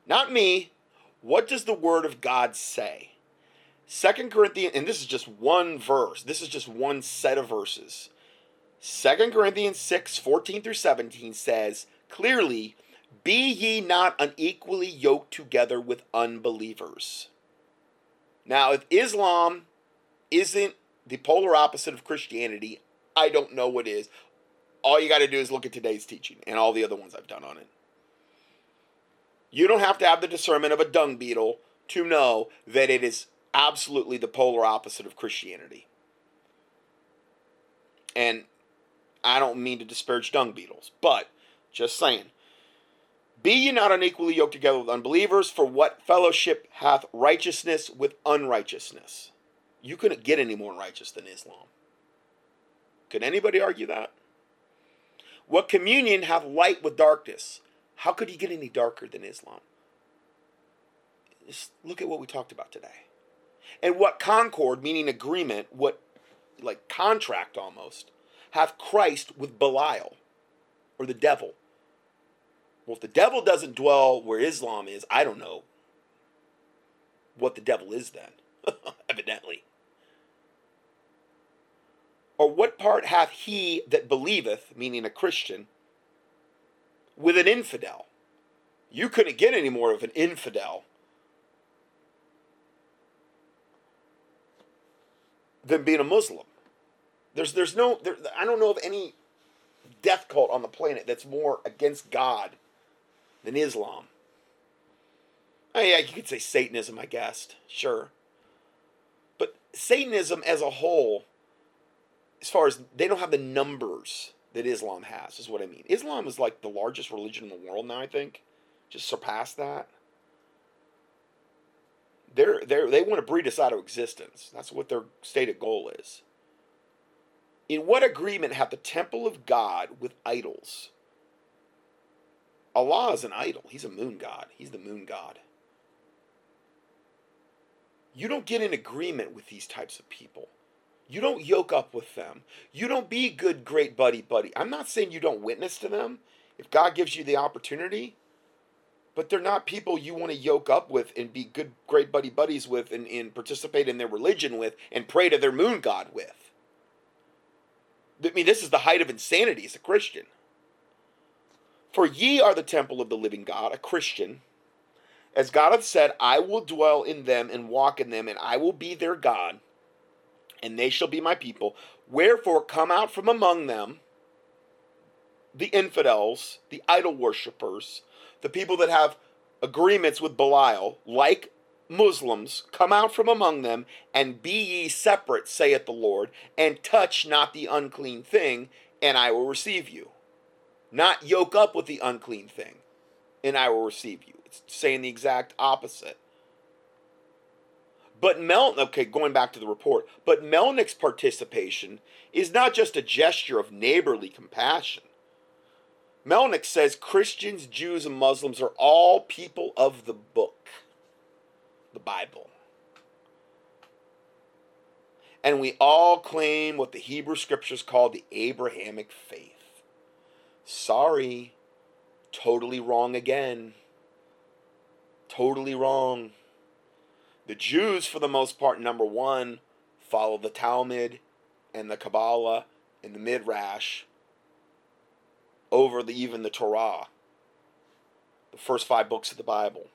Not me. What does the word of God say? Second Corinthians, and this is just one verse, this is just one set of verses. Second Corinthians 6 14 through 17 says, Clearly, be ye not unequally yoked together with unbelievers. Now, if Islam isn't the polar opposite of Christianity, I don't know what is. All you got to do is look at today's teaching and all the other ones I've done on it. You don't have to have the discernment of a dung beetle to know that it is absolutely the polar opposite of Christianity. And I don't mean to disparage dung beetles, but just saying. Be ye not unequally yoked together with unbelievers, for what fellowship hath righteousness with unrighteousness? You couldn't get any more righteous than Islam. Could anybody argue that? What communion hath light with darkness? How could you get any darker than Islam? Just look at what we talked about today. And what concord, meaning agreement, what like contract almost, hath Christ with Belial or the devil? Well, if the devil doesn't dwell where Islam is, I don't know what the devil is then, evidently. Or what part hath he that believeth, meaning a Christian, with an infidel? You couldn't get any more of an infidel than being a Muslim. There's there's no there, I don't know of any death cult on the planet that's more against God than Islam. Oh, yeah, you could say Satanism, I guess. Sure. But Satanism as a whole as far as they don't have the numbers that Islam has, is what I mean. Islam is like the largest religion in the world now, I think. Just surpassed that. They're, they're, they want to breed us out of existence. That's what their stated goal is. In what agreement have the temple of God with idols? Allah is an idol. He's a moon god. He's the moon god. You don't get in agreement with these types of people. You don't yoke up with them. You don't be good, great buddy, buddy. I'm not saying you don't witness to them. If God gives you the opportunity, but they're not people you want to yoke up with and be good, great buddy buddies with and, and participate in their religion with and pray to their moon god with. I mean, this is the height of insanity as a Christian. For ye are the temple of the living God, a Christian. As God hath said, I will dwell in them and walk in them, and I will be their God, and they shall be my people. Wherefore, come out from among them, the infidels, the idol worshippers, the people that have agreements with Belial, like Muslims, come out from among them, and be ye separate, saith the Lord, and touch not the unclean thing, and I will receive you. Not yoke up with the unclean thing, and I will receive you. It's saying the exact opposite. But Mel, okay, going back to the report, but Melnick's participation is not just a gesture of neighborly compassion. Melnick says Christians, Jews, and Muslims are all people of the book, the Bible. And we all claim what the Hebrew scriptures call the Abrahamic faith. Sorry, totally wrong again. Totally wrong. The Jews, for the most part, number one, follow the Talmud and the Kabbalah and the Midrash over the, even the Torah, the first five books of the Bible.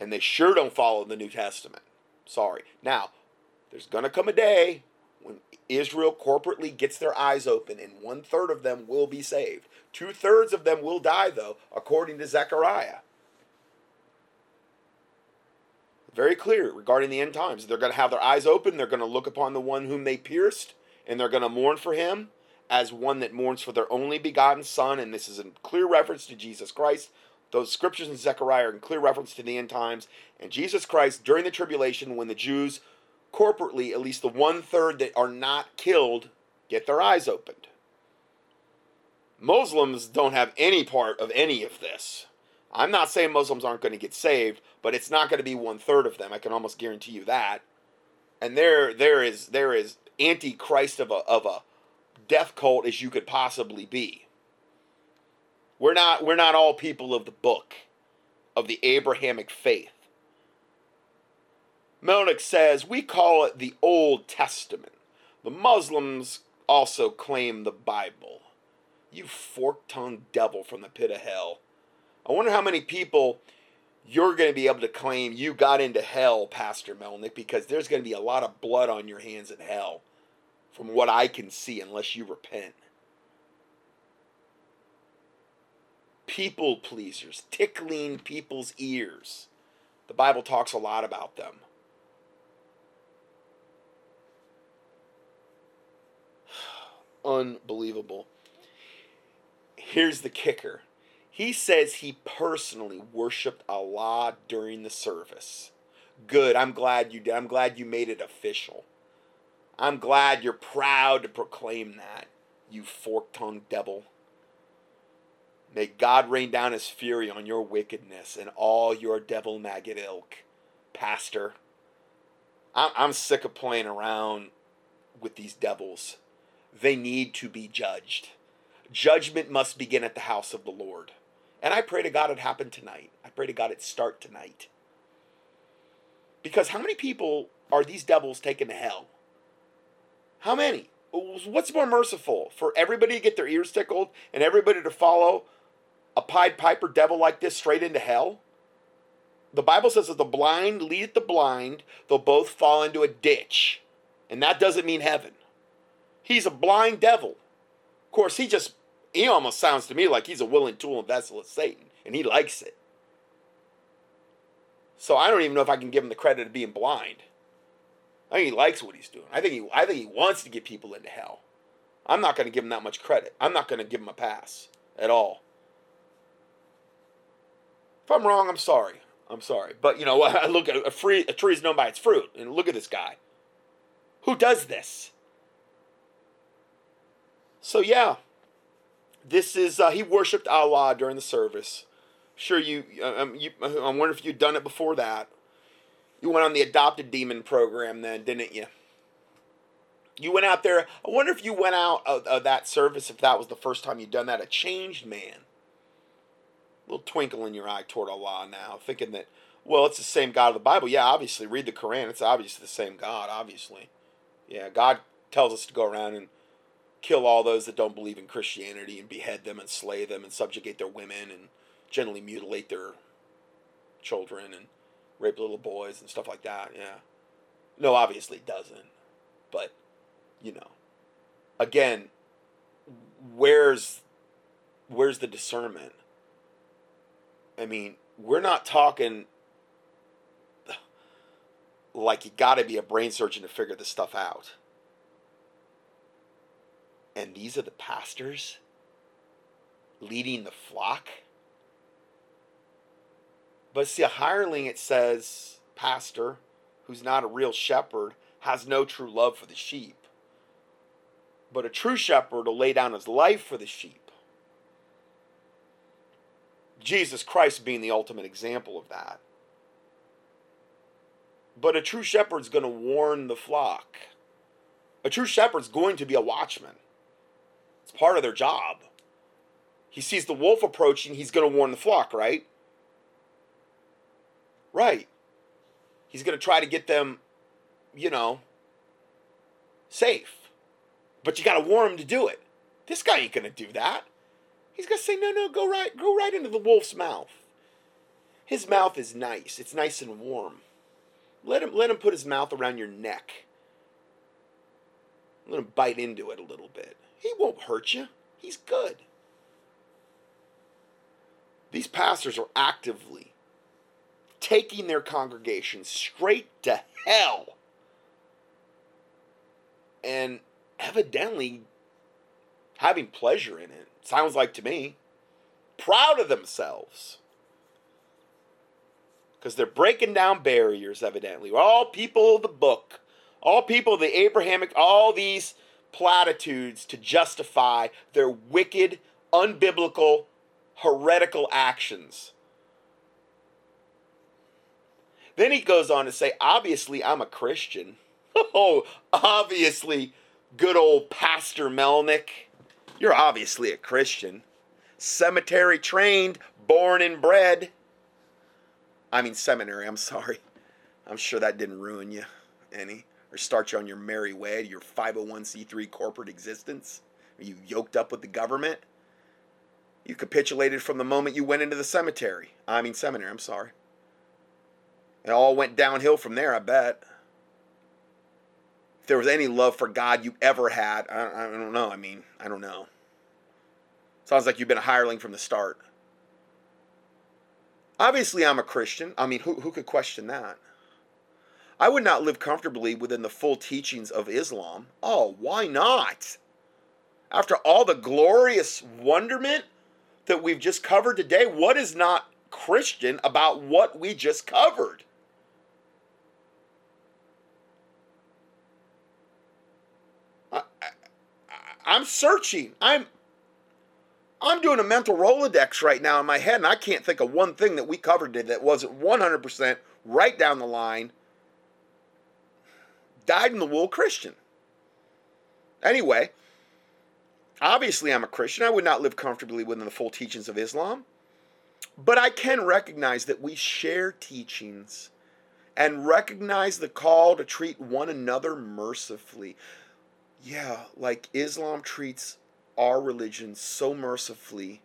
And they sure don't follow the New Testament. Sorry. Now, there's going to come a day when Israel corporately gets their eyes open and one third of them will be saved. Two thirds of them will die, though, according to Zechariah. Very clear regarding the end times. They're going to have their eyes open. They're going to look upon the one whom they pierced, and they're going to mourn for him as one that mourns for their only begotten Son, and this is a clear reference to Jesus Christ. Those scriptures in Zechariah are in clear reference to the end times. And Jesus Christ, during the tribulation, when the Jews corporately, at least the one third that are not killed, get their eyes opened. Muslims don't have any part of any of this. I'm not saying Muslims aren't going to get saved, but it's not going to be one third of them. I can almost guarantee you that. And there, there is, there is antichrist of a, of a death cult as you could possibly be. We're not we're not all people of the book of the Abrahamic faith. Melnick says we call it the Old Testament. The Muslims also claim the Bible. You fork-tongued devil from the pit of hell. I wonder how many people you're going to be able to claim you got into hell, Pastor Melnick, because there's going to be a lot of blood on your hands in hell from what I can see unless you repent. People pleasers, tickling people's ears. The Bible talks a lot about them. Unbelievable. Here's the kicker. He says he personally worshiped Allah during the service. Good. I'm glad you did. I'm glad you made it official. I'm glad you're proud to proclaim that, you fork tongued devil. May God rain down his fury on your wickedness and all your devil maggot ilk. Pastor, I'm sick of playing around with these devils. They need to be judged. Judgment must begin at the house of the Lord. And I pray to God it happen tonight. I pray to God it start tonight. Because how many people are these devils taken to hell? How many? What's more merciful? For everybody to get their ears tickled and everybody to follow a Pied Piper devil like this straight into hell? The Bible says that the blind lead the blind, they'll both fall into a ditch. And that doesn't mean heaven. He's a blind devil. Of course, he just, he almost sounds to me like he's a willing tool and vessel of Satan, and he likes it. So I don't even know if I can give him the credit of being blind. I think he likes what he's doing. I think he I think he wants to get people into hell. I'm not going to give him that much credit. I'm not going to give him a pass at all. If I'm wrong, I'm sorry. I'm sorry. But you know, I look at a free a tree is known by its fruit, and look at this guy. Who does this? So yeah, this is uh, he worshipped Allah during the service. Sure, you, uh, um, you. I wonder if you'd done it before that. You went on the adopted demon program then, didn't you? You went out there. I wonder if you went out of, of that service, if that was the first time you'd done that, a changed man. little twinkle in your eye toward Allah now, thinking that, well, it's the same God of the Bible. Yeah, obviously, read the Quran. It's obviously the same God, obviously. Yeah, God tells us to go around and kill all those that don't believe in Christianity and behead them and slay them and subjugate their women and generally mutilate their children and rape little boys and stuff like that. Yeah. No, obviously it doesn't. But, you know, again, where's where's the discernment? I mean, we're not talking like you got to be a brain surgeon to figure this stuff out. And these are the pastors leading the flock. But see, a hireling, it says, pastor, who's not a real shepherd, has no true love for the sheep. But a true shepherd will lay down his life for the sheep. Jesus Christ being the ultimate example of that. But a true shepherd's going to warn the flock. A true shepherd's going to be a watchman. It's part of their job. He sees the wolf approaching, he's going to warn the flock, right? Right. He's going to try to get them, you know, safe. But you got to warn him to do it. This guy ain't going to do that. He's going to say, no, no, go right, go right into the wolf's mouth. His mouth is nice. It's nice and warm. Let him, let him put his mouth around your neck. Let him bite into it a little bit. He won't hurt you. He's good. These pastors are actively taking their congregation straight to hell. And evidently having pleasure in it. Sounds like to me. Proud of themselves. Because they're breaking down barriers, evidently. All people of the book. All people of the Abrahamic, all these platitudes to justify their wicked, unbiblical, heretical actions. Then he goes on to say, obviously, I'm a Christian. Oh, obviously, good old Pastor Melnick. You're obviously a Christian. Cemetery trained, born and bred. I mean, seminary, I'm sorry. I'm sure that didn't ruin you any or start you on your merry way to your 501c3 corporate existence? Are you yoked up with the government? You capitulated from the moment you went into the cemetery. I mean, seminary, I'm sorry. It all went downhill from there, I bet. If there was any love for God you ever had, I, I don't know. I mean, I don't know. Sounds like you've been a hireling from the start. Obviously, I'm a Christian. I mean, who, who could question that? I would not live comfortably within the full teachings of Islam. Oh, why not? After all the glorious wonderment that we've just covered today, what is not Christian about what we just covered? I, am searching. I'm I'm doing a mental Rolodex right now in my head, and I can't think of one thing that we covered today that wasn't 100% right down the line dyed in the wool Christian. Anyway, obviously I'm a Christian. I would not live comfortably within the full teachings of Islam. But I can recognize that we share teachings and recognize the call to treat one another mercifully. Yeah, like Islam treats our religion so mercifully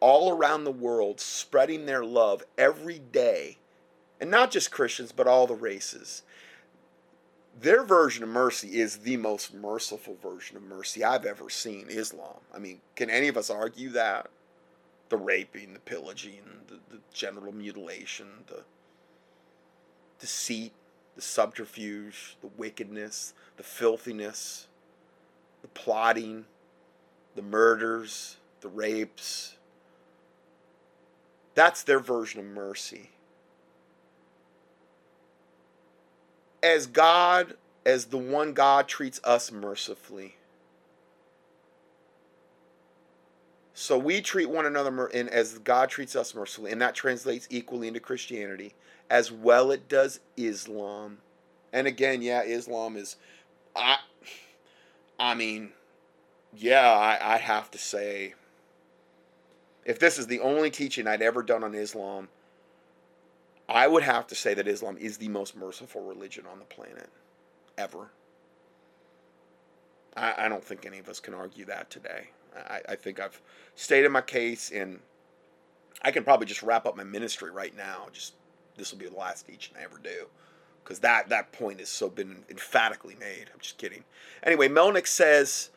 all around the world, spreading their love every day. And not just Christians, but all the races their version of mercy is the most merciful version of mercy I've ever seen Islam. I mean, can any of us argue that? The raping, the pillaging, the, the general mutilation, the deceit, the subterfuge, the wickedness, the filthiness, the plotting, the murders, the rapes. That's their version of mercy. As God, as the one God treats us mercifully. So we treat one another and as God treats us mercifully, and that translates equally into Christianity, as well it does Islam. And again, yeah, Islam is, I, I mean, yeah, I, I have to say, if this is the only teaching I'd ever done on Islam, I would have to say that Islam is the most merciful religion on the planet ever. I, I don't think any of us can argue that today. I, I think I've stated my case, and I can probably just wrap up my ministry right now. Just this will be the last teaching I ever do, because that that point has so been emphatically made. I'm just kidding. Anyway, Melnick says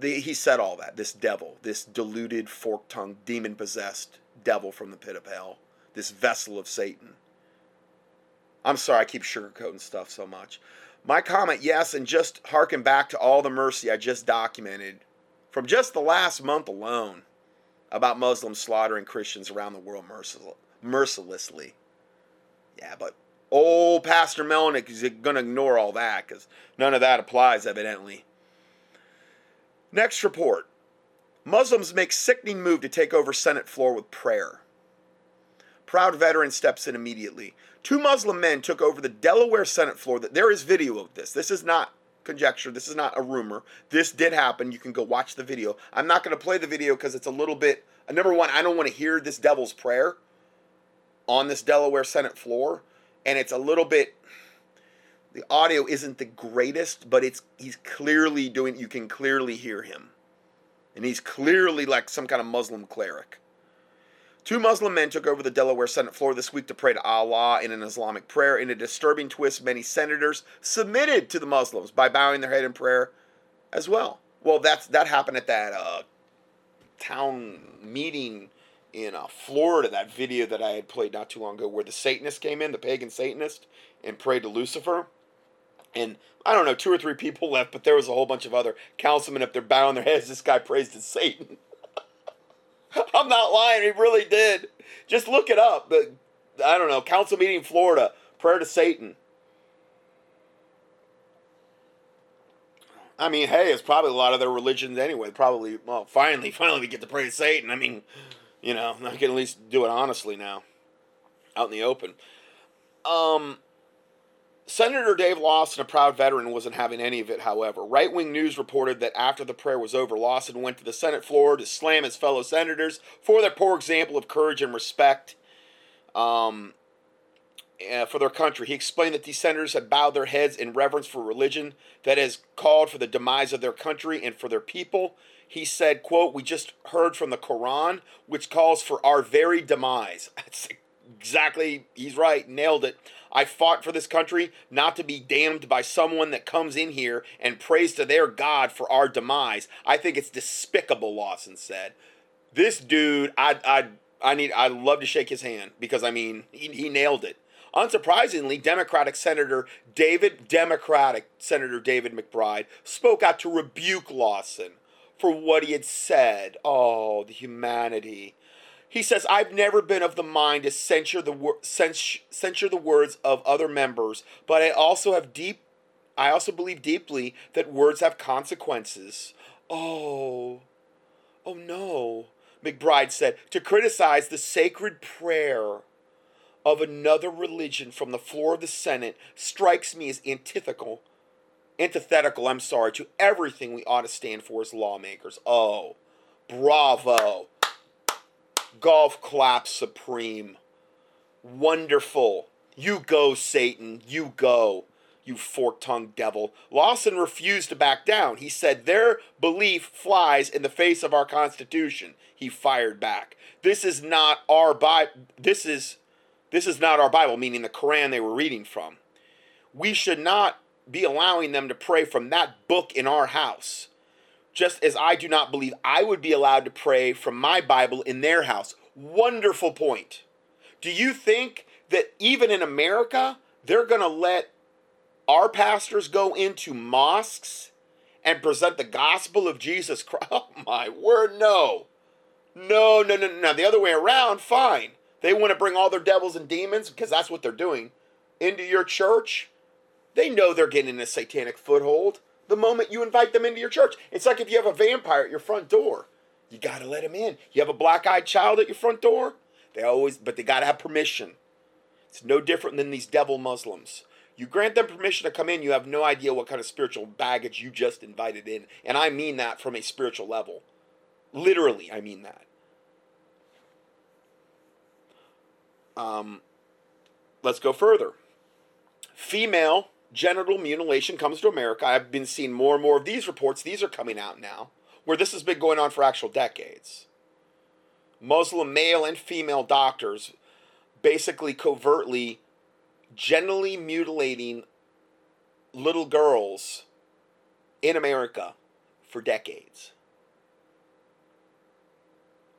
the, he said all that. This devil, this deluded, fork-tongued, demon-possessed devil from the pit of hell, this vessel of Satan. I'm sorry I keep sugarcoating stuff so much. My comment, yes, and just harken back to all the mercy I just documented from just the last month alone about Muslims slaughtering Christians around the world mercilessly. Yeah, but old Pastor Melnick is going to ignore all that because none of that applies, evidently. Next report Muslims make sickening move to take over Senate floor with prayer. Proud veteran steps in immediately. Two Muslim men took over the Delaware Senate floor. There is video of this. This is not conjecture. This is not a rumor. This did happen. You can go watch the video. I'm not going to play the video because it's a little bit. Number one, I don't want to hear this devil's prayer on this Delaware Senate floor, and it's a little bit. The audio isn't the greatest, but it's he's clearly doing. You can clearly hear him, and he's clearly like some kind of Muslim cleric. Two Muslim men took over the Delaware Senate floor this week to pray to Allah in an Islamic prayer. In a disturbing twist, many senators submitted to the Muslims by bowing their head in prayer as well. Well, that's that happened at that uh, town meeting in uh, Florida. That video that I had played not too long ago, where the Satanist came in, the pagan Satanist, and prayed to Lucifer. And I don't know, two or three people left, but there was a whole bunch of other councilmen up there bowing their heads. This guy prays to Satan. I'm not lying. He really did. Just look it up. The I don't know. Council meeting in Florida. Prayer to Satan. I mean, hey, it's probably a lot of their religions anyway. Probably, well, finally, finally, we get to pray to Satan. I mean, you know, I can at least do it honestly now, out in the open. Um, Senator Dave Lawson, a proud veteran, wasn't having any of it, however. Right wing news reported that after the prayer was over, Lawson went to the Senate floor to slam his fellow senators for their poor example of courage and respect um, uh, for their country. He explained that these senators had bowed their heads in reverence for religion that has called for the demise of their country and for their people. He said, quote, We just heard from the Quran, which calls for our very demise. That's exactly, he's right, nailed it. I fought for this country not to be damned by someone that comes in here and prays to their God for our demise. I think it's despicable, Lawson said. This dude, I, I, I need, I'd love to shake his hand because I mean, he, he nailed it. Unsurprisingly, Democratic Senator David, Democratic Senator David McBride spoke out to rebuke Lawson for what he had said. Oh, the humanity. He says, I've never been of the mind to censure the, wor- censure the words of other members, but I also have deep I also believe deeply that words have consequences. Oh, oh no, McBride said. To criticize the sacred prayer of another religion from the floor of the Senate strikes me as antithetical, antithetical, I'm sorry, to everything we ought to stand for as lawmakers. Oh, bravo golf clap supreme. Wonderful. You go, Satan. You go, you fork tongued devil. Lawson refused to back down. He said their belief flies in the face of our Constitution. He fired back. This is not our Bible. This is this is not our Bible, meaning the Quran they were reading from. We should not be allowing them to pray from that book in our house just as I do not believe I would be allowed to pray from my Bible in their house. Wonderful point. Do you think that even in America, they're going to let our pastors go into mosques and present the gospel of Jesus Christ? Oh, my word, no. No, no, no, no. The other way around, fine. They want to bring all their devils and demons, because that's what they're doing, into your church. They know they're getting a satanic foothold the moment you invite them into your church. It's like if you have a vampire at your front door. You got to let him in. You have a black-eyed child at your front door? They always but they got to have permission. It's no different than these devil Muslims. You grant them permission to come in, you have no idea what kind of spiritual baggage you just invited in. And I mean that from a spiritual level. Literally, I mean that. Um, let's go further. Female genital mutilation comes to America. I've been seeing more and more of these reports. These are coming out now, where this has been going on for actual decades. Muslim male and female doctors basically covertly genitally mutilating little girls in America for decades.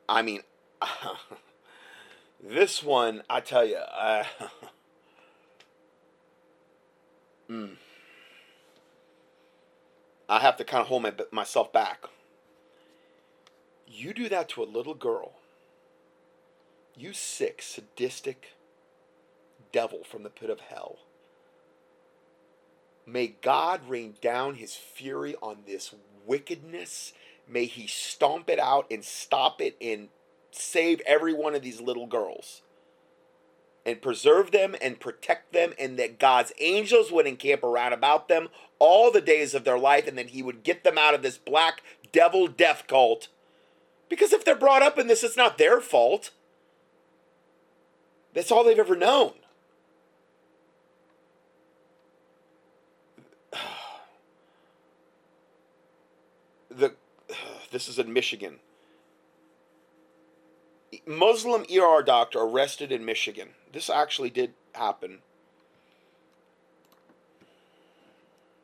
I mean, this one, I tell you, uh, mm, I have to kind of hold my, myself back. You do that to a little girl, you sick, sadistic devil from the pit of hell. May God rain down his fury on this wickedness. May he stomp it out and stop it and save every one of these little girls and preserve them and protect them, and that God's angels would encamp around about them all the days of their life, and that He would get them out of this black devil death cult. Because if they're brought up in this, it's not their fault. That's all they've ever known. The, this is in Michigan. Muslim ER doctor arrested in Michigan. This actually did happen.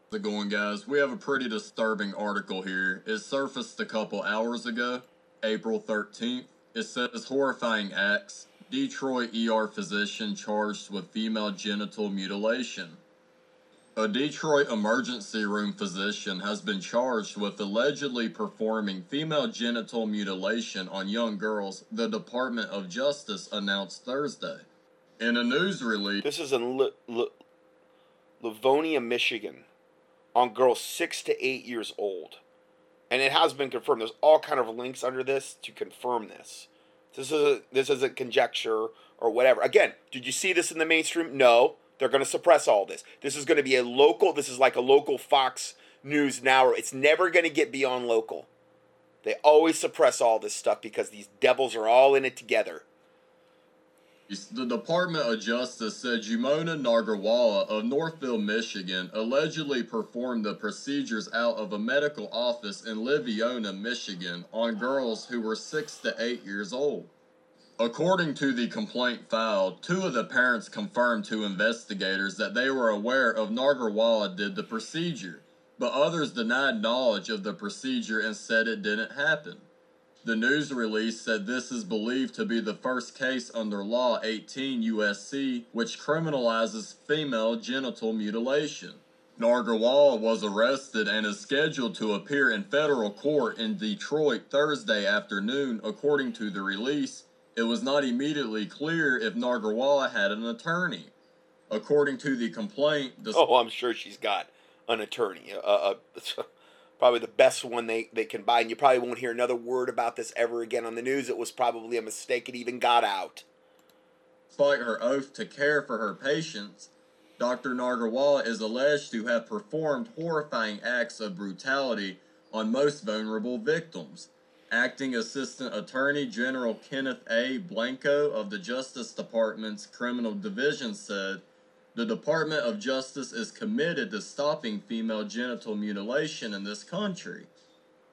The going, guys. We have a pretty disturbing article here. It surfaced a couple hours ago, April 13th. It says horrifying acts. Detroit ER physician charged with female genital mutilation. A Detroit emergency room physician has been charged with allegedly performing female genital mutilation on young girls, the Department of Justice announced Thursday. In a news release, this is in Livonia, Michigan, on girls six to eight years old, and it has been confirmed. There's all kind of links under this to confirm this. This is a, this is a conjecture or whatever. Again, did you see this in the mainstream? No. They're going to suppress all this. This is going to be a local, this is like a local Fox News now. It's never going to get beyond local. They always suppress all this stuff because these devils are all in it together. The Department of Justice said Jumana Nagarwala of Northville, Michigan, allegedly performed the procedures out of a medical office in Livonia, Michigan, on girls who were six to eight years old. According to the complaint filed, two of the parents confirmed to investigators that they were aware of Nagarwala did the procedure, but others denied knowledge of the procedure and said it didn't happen. The news release said this is believed to be the first case under Law 18 USC which criminalizes female genital mutilation. Nagarwala was arrested and is scheduled to appear in federal court in Detroit Thursday afternoon, according to the release, it was not immediately clear if Nagarwala had an attorney. According to the complaint, the oh, I'm sure she's got an attorney, uh, uh, probably the best one they, they can buy, and you probably won't hear another word about this ever again on the news. It was probably a mistake; it even got out. Despite her oath to care for her patients, Dr. Nagarwala is alleged to have performed horrifying acts of brutality on most vulnerable victims. Acting Assistant Attorney General Kenneth A. Blanco of the Justice Department's Criminal Division said, The Department of Justice is committed to stopping female genital mutilation in this country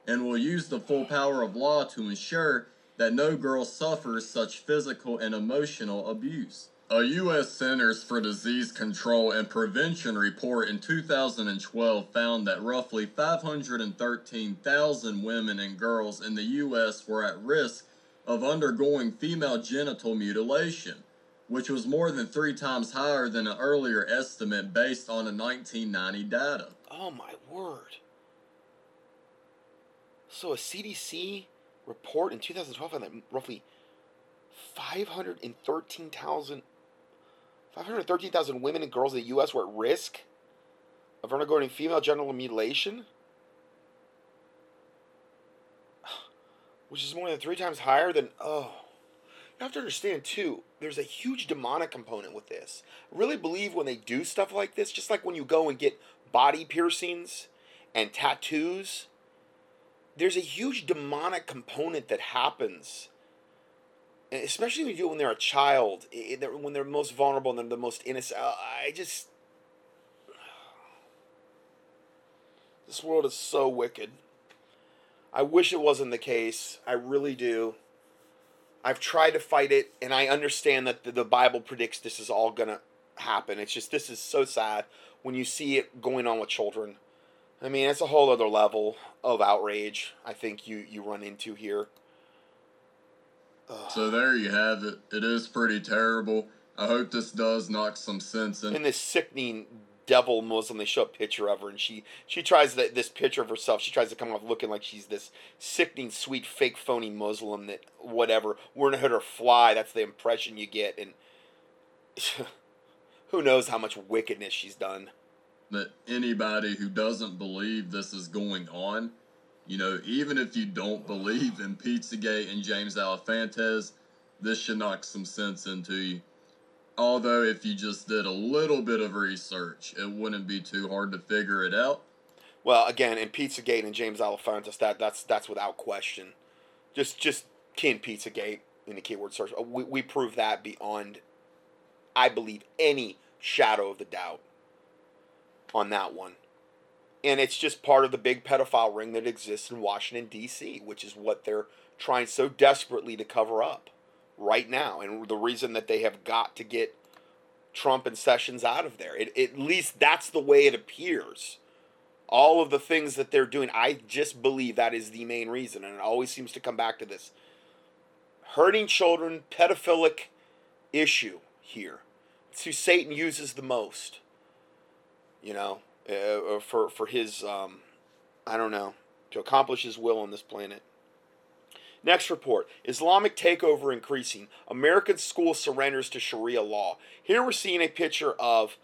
and will use the full power of law to ensure that no girl suffers such physical and emotional abuse. A U.S. Centers for Disease Control and Prevention report in 2012 found that roughly 513,000 women and girls in the U.S. were at risk of undergoing female genital mutilation, which was more than three times higher than an earlier estimate based on a 1990 data. Oh my word. So a CDC report in 2012 found that roughly 513,000 513,000 women and girls in the U.S. were at risk of undergoing female genital mutilation, which is more than three times higher than. Oh. You have to understand, too, there's a huge demonic component with this. I really believe when they do stuff like this, just like when you go and get body piercings and tattoos, there's a huge demonic component that happens especially when you do it when they're a child, when they're most vulnerable and they're the most innocent. I just. This world is so wicked. I wish it wasn't the case. I really do. I've tried to fight it, and I understand that the, the Bible predicts this is all going to happen. It's just, this is so sad when you see it going on with children. I mean, it's a whole other level of outrage I think you, you run into here. Ugh. So there you have it. It is pretty terrible. I hope this does knock some sense in. and this sickening devil Muslim. They show a picture of her, and she she tries that this picture of herself. She tries to come off looking like she's this sickening, sweet, fake, phony Muslim that whatever. We're gonna hit her fly. That's the impression you get, and who knows how much wickedness she's done. that anybody who doesn't believe this is going on, you know, even if you don't believe in Pizzagate and James Alefantis, this should knock some sense into you. Although, if you just did a little bit of research, it wouldn't be too hard to figure it out. Well, again, in Pizzagate and James Alefantis, that that's that's without question. Just just key Pizzagate in the keyword search. Uh, We we prove that beyond, I believe, any shadow of the doubt. On that one, and it's just part of the big pedophile ring that exists in Washington D.C., which is what they're trying so desperately to cover up right now, and the reason that they have got to get Trump and Sessions out of there. It, at least that's the way it appears all of the things that they're doing, I just believe that is the main reason. And it always seems to come back to this hurting children, pedophilic issue here. It's who Satan uses the most, you know, uh, for, for his, um, I don't know, to accomplish his will on this planet. Next report Islamic takeover increasing. American school surrenders to Sharia law. Here we're seeing a picture of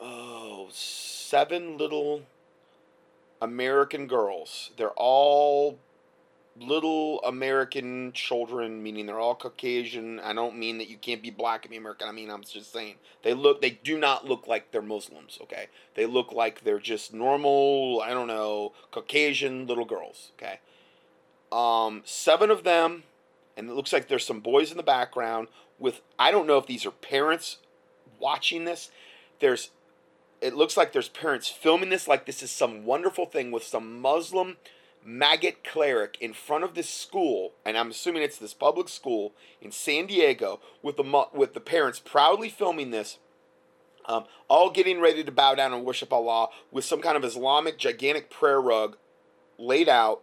oh, seven little American girls. They're all little American children, meaning they're all Caucasian. I don't mean that you can't be black and be American. I mean I'm just saying they look. They do not look like they're Muslims. Okay, they look like they're just normal. I don't know Caucasian little girls. Okay, um, seven of them, and it looks like there's some boys in the background. With I don't know if these are parents watching this. There's it looks like there's parents filming this like this is some wonderful thing with some Muslim maggot cleric in front of this school, and I'm assuming it's this public school in San Diego with the with the parents proudly filming this. Um, all getting ready to bow down and worship Allah with some kind of Islamic gigantic prayer rug laid out,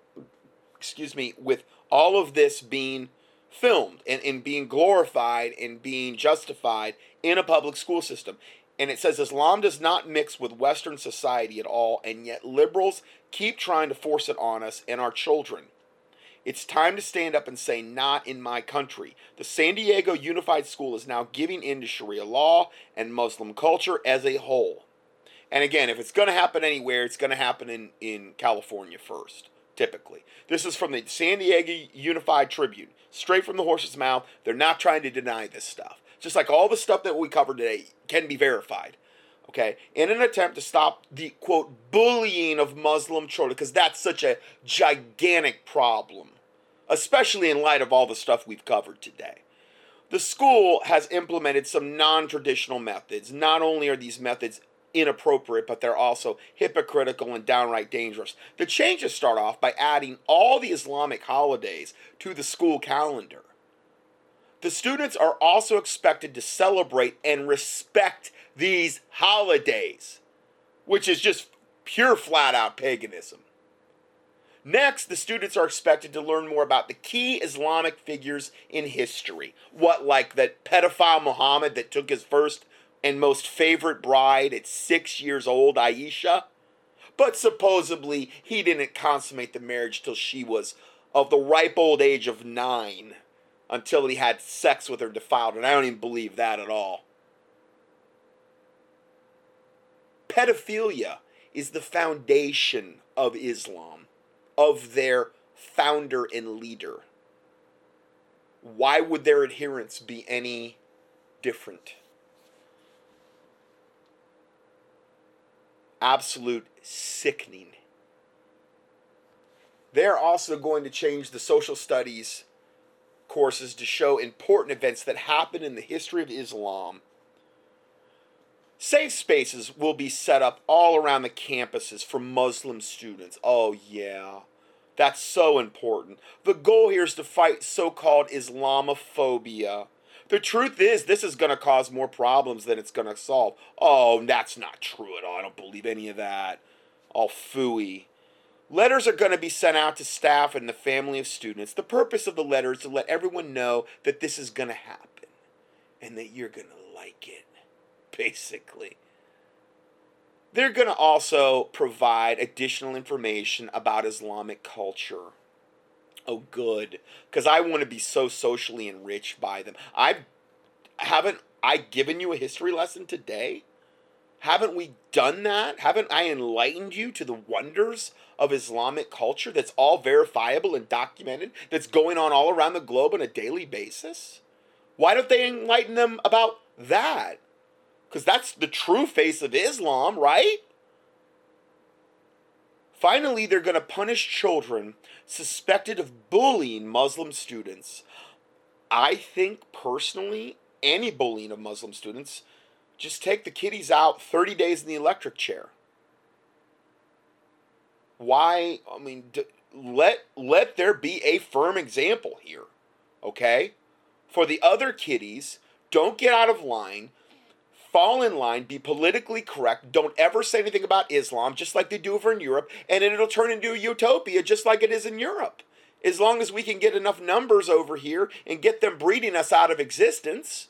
excuse me, with all of this being filmed and, and being glorified and being justified in a public school system. And it says Islam does not mix with Western society at all, and yet liberals keep trying to force it on us and our children. It's time to stand up and say, not in my country. The San Diego Unified School is now giving in to Sharia law and Muslim culture as a whole. And again, if it's going to happen anywhere, it's going to happen in, in California first, typically. This is from the San Diego Unified Tribune, straight from the horse's mouth. They're not trying to deny this stuff. Just like all the stuff that we covered today can be verified. Okay, in an attempt to stop the quote bullying of Muslim children, because that's such a gigantic problem, especially in light of all the stuff we've covered today. The school has implemented some non traditional methods. Not only are these methods inappropriate, but they're also hypocritical and downright dangerous. The changes start off by adding all the Islamic holidays to the school calendar. The students are also expected to celebrate and respect these holidays, which is just pure flat out paganism. Next, the students are expected to learn more about the key Islamic figures in history. What, like that pedophile Muhammad that took his first and most favorite bride at six years old, Aisha? But supposedly he didn't consummate the marriage till she was of the ripe old age of nine, until he had sex with her defiled, and I don't even believe that at all. Pedophilia is the foundation of Islam, of their founder and leader. Why would their adherents be any different? Absolute sickening. They're also going to change the social studies courses to show important events that happen in the history of Islam. Safe spaces will be set up all around the campuses for Muslim students. Oh, yeah. That's so important. The goal here is to fight so called Islamophobia. The truth is, this is going to cause more problems than it's going to solve. Oh, that's not true at all. I don't believe any of that. All fooey. Letters are going to be sent out to staff and the family of students. The purpose of the letter is to let everyone know that this is going to happen and that you're going to like it, basically. They're going to also provide additional information about Islamic culture. Oh, good, because I want to be so socially enriched by them. I haven't I given you a history lesson today? Haven't we done that? Haven't I enlightened you to the wonders of Islamic culture that's all verifiable and documented, that's going on all around the globe on a daily basis? Why don't they enlighten them about that? Because that's the true face of Islam, right? Finally, they're going to punish children suspected of bullying Muslim students. I think personally, any bullying of Muslim students, just take the kiddies out 30 days in the electric chair. Why? I mean, d- let let there be a firm example here, okay? For the other kiddies, don't get out of line fall in line, be politically correct, don't ever say anything about Islam, just like they do over in Europe, and it'll turn into a utopia just like it is in Europe. As long as we can get enough numbers over here and get them breeding us out of existence.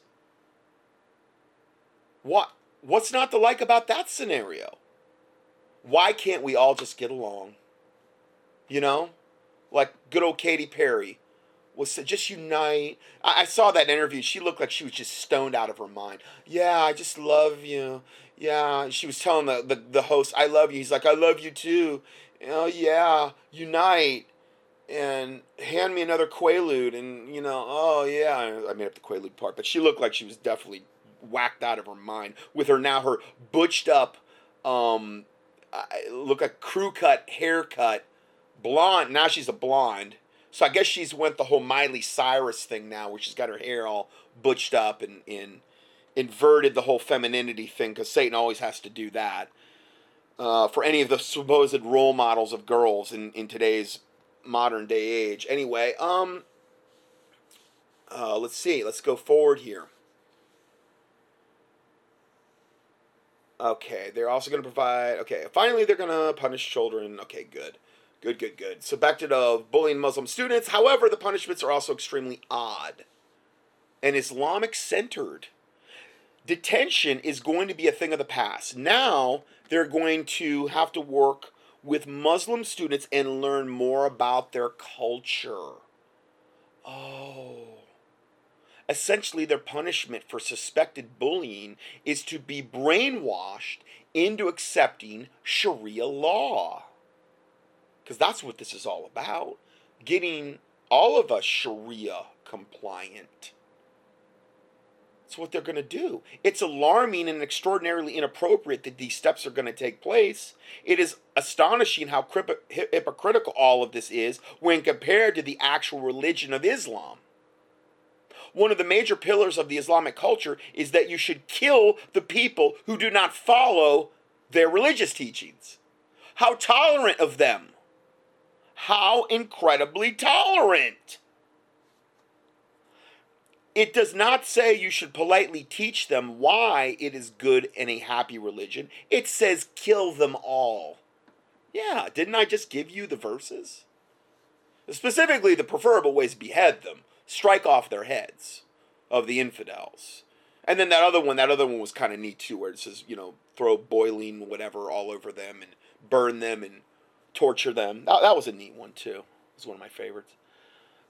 What what's not to like about that scenario? Why can't we all just get along? You know? Like good old Katy Perry was just unite. I, I saw that interview. She looked like she was just stoned out of her mind. Yeah, I just love you. Yeah, she was telling the, the, the host, I love you. He's like, I love you too. Oh, yeah, unite and hand me another Quaalude. And, you know, oh, yeah. I made up the Quaalude part, but she looked like she was definitely whacked out of her mind with her now, her butched up, um, look a crew cut haircut, blonde. Now she's a blonde so I guess she's went the whole Miley Cyrus thing now, where she's got her hair all butched up and, and inverted the whole femininity thing, because Satan always has to do that. Uh, for any of the supposed role models of girls in, in today's modern day age. Anyway, um, uh, let's see. Let's go forward here. Okay, they're also going to provide. Okay, finally, they're going to punish children. Okay, good. Good, good, good. To the bullying Muslim students. However, the punishments are also extremely odd and Islamic centered. Detention is going to be a thing of the past. Now they're going to have to work with Muslim students and learn more about their culture. Oh. Essentially, their punishment for suspected bullying is to be brainwashed into accepting Sharia law because that's what this is all about getting all of us Sharia compliant. That's what they're going to do. It's alarming and extraordinarily inappropriate that these steps are going to take place. It is astonishing how hypocritical all of this is when compared to the actual religion of Islam. One of the major pillars of the Islamic culture is that you should kill the people who do not follow their religious teachings. How tolerant of them how incredibly tolerant. It does not say you should politely teach them why it is good and a happy religion. It says kill them all. Yeah, didn't I just give you the verses? Specifically, the preferable way is behead them, strike off their heads of the infidels. And then that other one, that other one was kind of neat too, where it says, you know, throw boiling whatever all over them and burn them and torture them. That, that was a neat one too. It was one of my favorites.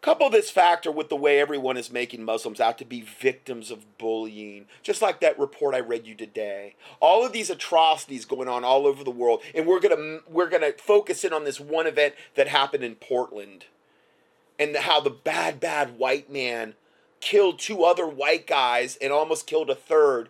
Couple this factor with the way everyone is making Muslims out to be victims of bullying, just like that report I read you today. All of these atrocities going on all over the world, and we're gonna we're gonna focus in on this one event that happened in Portland, and how the bad bad white man killed two other white guys and almost killed a third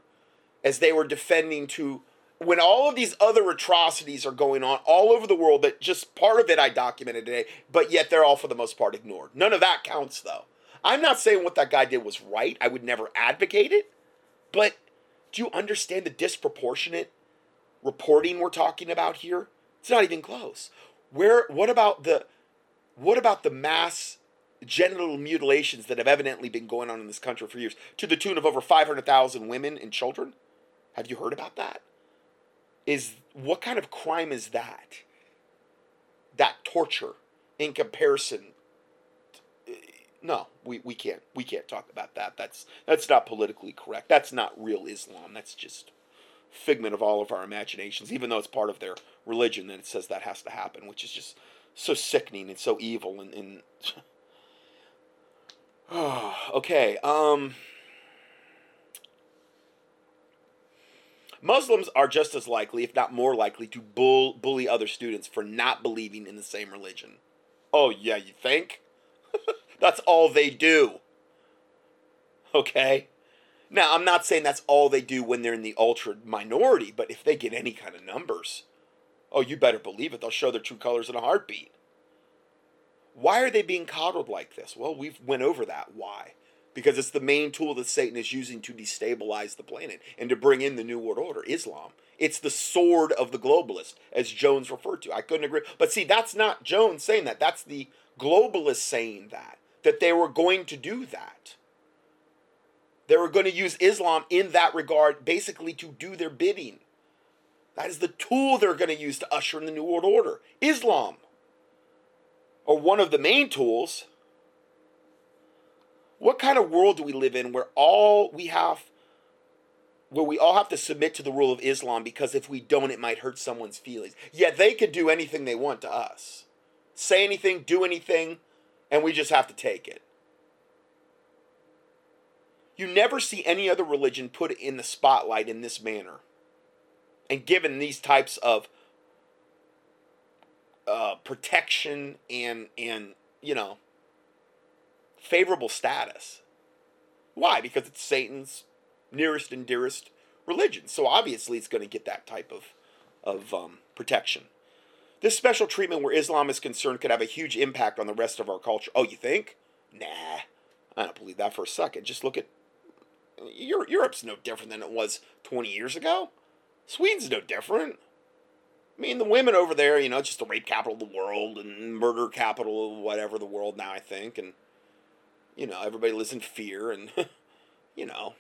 as they were defending two when all of these other atrocities are going on all over the world that just part of it I documented today, but yet they're all for the most part ignored. None of that counts though. I'm not saying what that guy did was right. I would never advocate it. But do you understand the disproportionate reporting we're talking about here? It's not even close. Where what about the what about the mass genital mutilations that have evidently been going on in this country for years to the tune of over 500,000 women and children? Have you heard about that? Is what kind of crime is that? That torture in comparison no, we, we can't we can't talk about that. That's that's not politically correct. That's not real Islam. That's just figment of all of our imaginations, even though it's part of their religion, then it says that has to happen, which is just so sickening and so evil and, and okay. Um, Muslims are just as likely, if not more likely, to bull, bully other students for not believing in the same religion. Oh, yeah, you think? that's all they do. Okay? Now, I'm not saying that's all they do when they're in the ultra minority, but if they get any kind of numbers, oh, you better believe it. They'll show their true colors in a heartbeat. Why are they being coddled like this? Well, we've went over that. Why? Because it's the main tool that Satan is using to destabilize the planet and to bring in the New World Order, Islam. It's the sword of the globalist, as Jones referred to. I couldn't agree. But see, that's not Jones saying that. That's the globalists saying that. That they were going to do that. They were going to use Islam in that regard, basically to do their bidding. That is the tool they're going to use to usher in the New World Order Islam or one of the main tools, what kind of world do we live in where all we have where we all have to submit to the rule of Islam because if we don't it might hurt someone's feelings. Yet they could do anything they want to us. Say anything, do anything, and we just have to take it. You never see any other religion put in the spotlight in this manner and given these types of uh, protection and and you know favorable status. Why? Because it's Satan's nearest and dearest religion. So obviously it's going to get that type of of um, protection. This special treatment where Islam is concerned could have a huge impact on the rest of our culture. Oh, you think? Nah, I don't believe that for a second. Just look at Europe's no different than it was 20 years ago. Sweden's no different. I mean, the women over there, you know, just the rape capital of the world and murder capital of whatever the world now, I think. And, you know, everybody lives in fear. And, you know,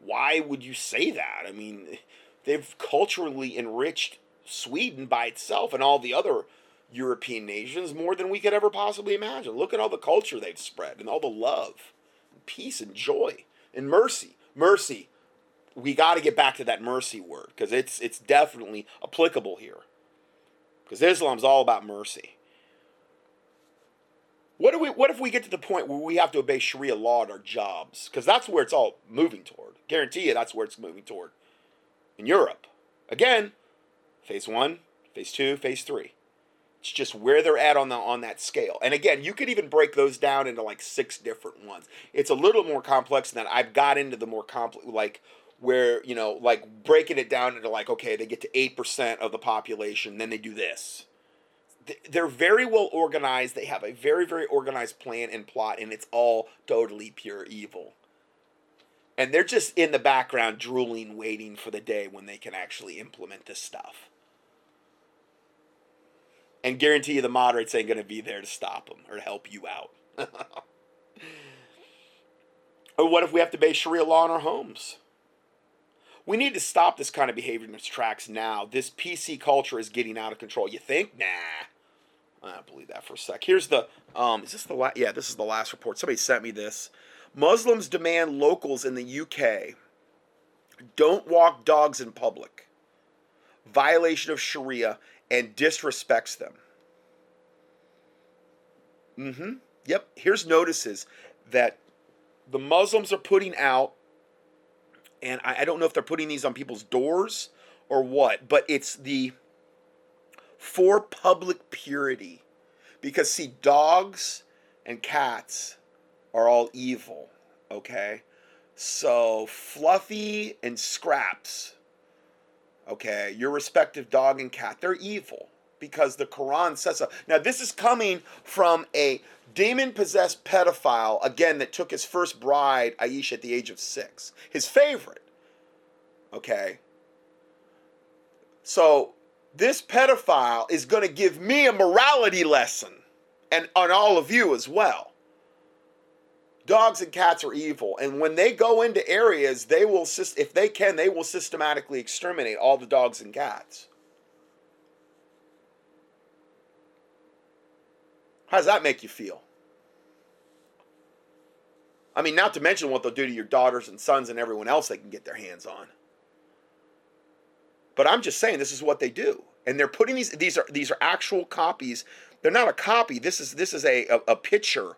why would you say that? I mean, they've culturally enriched Sweden by itself and all the other European nations more than we could ever possibly imagine. Look at all the culture they've spread and all the love, and peace, and joy, and mercy. Mercy we got to get back to that mercy word because it's it's definitely applicable here. Because Islam's all about mercy. What do we? What if we get to the point where we have to obey Sharia law at our jobs? Because that's where it's all moving toward. Guarantee you, that's where it's moving toward. In Europe, again, phase one, phase two, phase three. It's just where they're at on the on that scale. And again, you could even break those down into like six different ones. It's a little more complex than that. I've got into the more complex, like where you know like breaking it down into like okay they get to 8% of the population then they do this they're very well organized they have a very very organized plan and plot and it's all totally pure evil and they're just in the background drooling waiting for the day when they can actually implement this stuff and guarantee you the moderates ain't going to be there to stop them or to help you out or what if we have to base sharia law in our homes we need to stop this kind of behavior in its tracks now. This PC culture is getting out of control. You think? Nah. I don't believe that for a sec. Here's the um is this the last yeah, this is the last report. Somebody sent me this. Muslims demand locals in the UK don't walk dogs in public. Violation of Sharia and disrespects them. Mm-hmm. Yep, here's notices that the Muslims are putting out and I, I don't know if they're putting these on people's doors or what, but it's the for public purity. Because, see, dogs and cats are all evil, okay? So, Fluffy and Scraps, okay, your respective dog and cat, they're evil. because the Quran says so. Now, this is coming from a demon possessed pedophile, again, that took his first bride, Aisha, at the age of six, his favorite. Okay? So, this pedophile is going to give me a morality lesson and on all of you as well. Dogs and cats are evil, and when they go into areas, they will, if they can, they will systematically exterminate all the dogs and cats. How does that make you feel? I mean, not to mention what they'll do to your daughters and sons and everyone else they can get their hands on. But I'm just saying this is what they do. And they're putting these these are these are actual copies. They're not a copy. This is this is a, a, a picture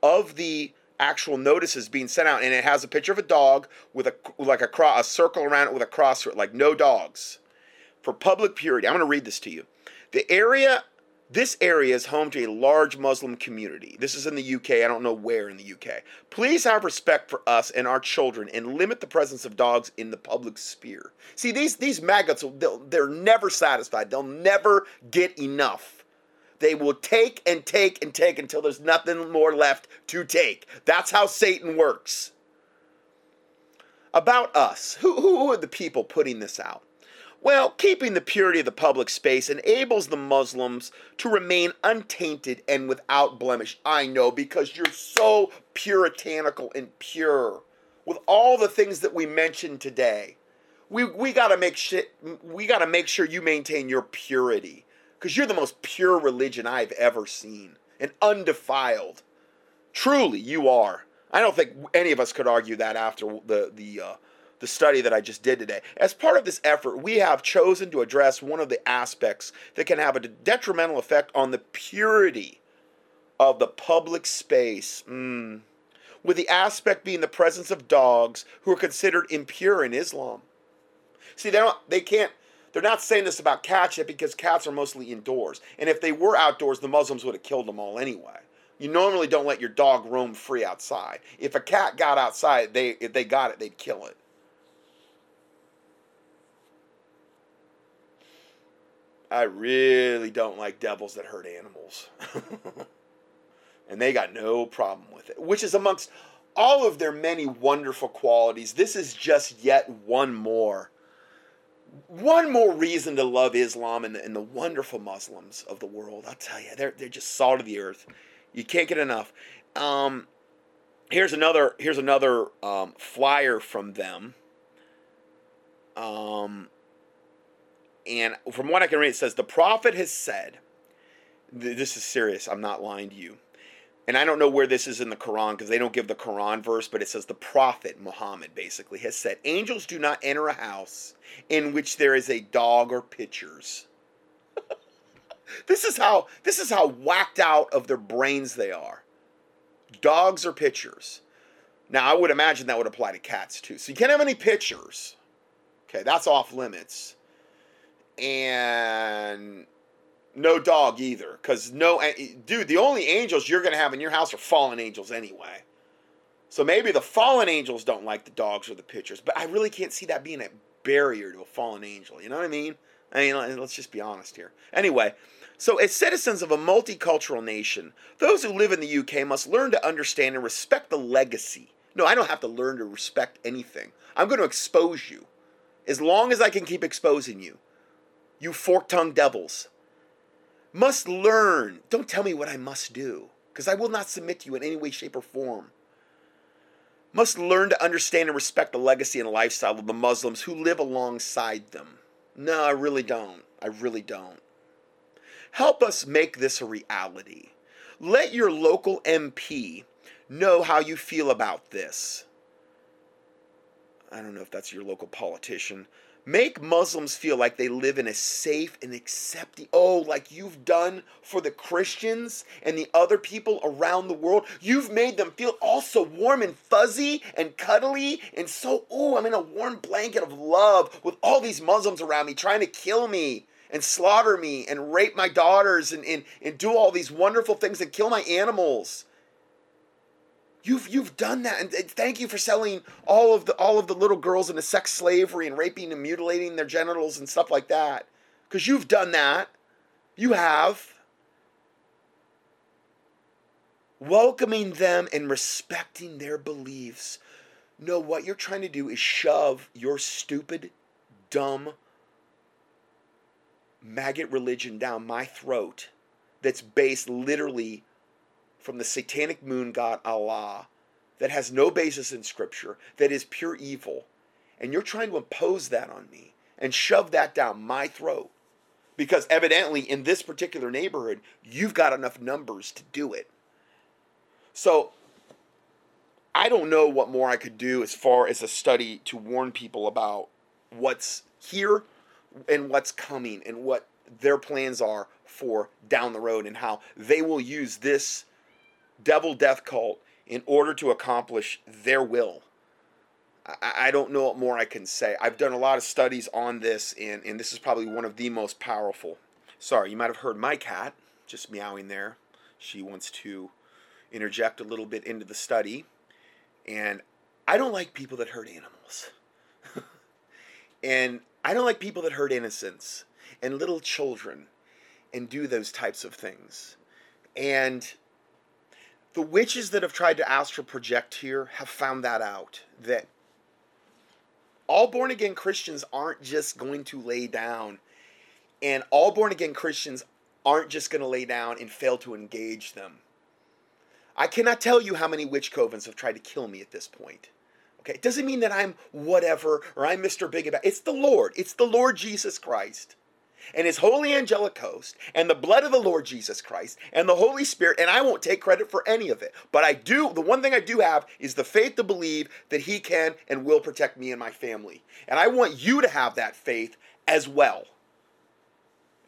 of the actual notices being sent out and it has a picture of a dog with a like a cross a circle around it with a cross like no dogs for public purity i'm going to read this to you the area this area is home to a large Muslim community. This is in the UK. I don't know where in the UK. Please have respect for us and our children and limit the presence of dogs in the public sphere. See, these, these maggots, they're never satisfied. They'll never get enough. They will take and take and take until there's nothing more left to take. That's how Satan works. About us, who, who are the people putting this out? Well, keeping the purity of the public space enables the Muslims to remain untainted and without blemish. I know because you're so puritanical and pure with all the things that we mentioned today. We we got to make shit we got to make sure you maintain your purity cuz you're the most pure religion I've ever seen and undefiled. Truly, you are. I don't think any of us could argue that after the the uh, the study that I just did today. As part of this effort, we have chosen to address one of the aspects that can have a detrimental effect on the purity of the public space. Mm. With the aspect being the presence of dogs who are considered impure in Islam. See, they don't, they can't, they're not saying this about cats yet because cats are mostly indoors. And if they were outdoors, the Muslims would have killed them all anyway. You normally don't let your dog roam free outside. If a cat got outside, they if they got it, they'd kill it. I really don't like devils that hurt animals. and they got no problem with it, which is amongst all of their many wonderful qualities. This is just yet one more. One more reason to love Islam and the, and the wonderful Muslims of the world. I'll tell you, they're, they're just salt of the earth. You can't get enough. Um, here's another here's another um, flyer from them. Um, and from what I can read, it says, The prophet has said, this is serious, I'm not lying to you. And I don't know where this is in the Quran because they don't give the Quran verse, but it says the prophet Muhammad basically has said, Angels do not enter a house in which there is a dog or pictures. this is how this is how whacked out of their brains they are. Dogs or pictures. Now I would imagine that would apply to cats too. So you can't have any pictures. Okay, that's off limits and no dog either. Because no, eh, eh, dude, the only angels you're gonna have in your house are fallen angels anyway. So maybe the fallen angels don't like the dogs or the pitchers, but I really can't see that being a barrier to a fallen angel. You know what I mean? I mean, let's just be honest here. Anyway, so as citizens of a multicultural nation, those who live in the UK must learn to understand and respect the legacy. No, I don't have to learn to respect anything. I'm going to expose you. As long as I can keep exposing you you fork tongued devils. Must learn. Don't tell me what I must do, because I will not submit to you in any way, shape, or form. Must learn to understand and respect the legacy and lifestyle of the Muslims who live alongside them. No, I really don't. I really don't. Help us make this a reality. Let your local MP know how you feel about this. I don't know if that's your local politician. Make Muslims feel like they live in a safe and accepting, oh, like you've done for the Christians and the other people around the world. You've made them feel also warm and fuzzy and cuddly and so, oh, I'm in a warm blanket of love with all these Muslims around me trying to kill me and slaughter me and rape my daughters and, and, and do all these wonderful things and kill my animals. You've you've done that, and thank you for selling all of the all of the little girls into sex slavery and raping and mutilating their genitals and stuff like that, because you've done that. You have. Welcoming them and respecting their beliefs. No, what you're trying to do is shove your stupid, dumb, maggot religion down my throat that's based literally from the satanic moon god Allah, that has no basis in scripture, that is pure evil. And you're trying to impose that on me and shove that down my throat. Because evidently, in this particular neighborhood, you've got enough numbers to do it. So, I don't know what more I could do as far as a study to warn people about what's here and what's coming and what their plans are for down the road and how they will use this devil death cult in order to accomplish their will. I, I don't know what more I can say. I've done a lot of studies on this, and, and this is probably one of the most powerful. Sorry, you might have heard my cat just meowing there. She wants to interject a little bit into the study. And I don't like people that hurt animals. and I don't like people that hurt innocents and little children and do those types of things. And the witches that have tried to astral project here have found that out that all born again Christians aren't just going to lay down, and all born again Christians aren't just going to lay down and fail to engage them. I cannot tell you how many witch covens have tried to kill me at this point. Okay, it doesn't mean that I'm whatever or I'm Mr. Big about. It's the Lord. It's the Lord Jesus Christ and his holy angelic host and the blood of the Lord Jesus Christ and the Holy Spirit, and I won't take credit for any of it. But I do, the one thing I do have is the faith to believe that he can and will protect me and my family. And I want you to have that faith as well.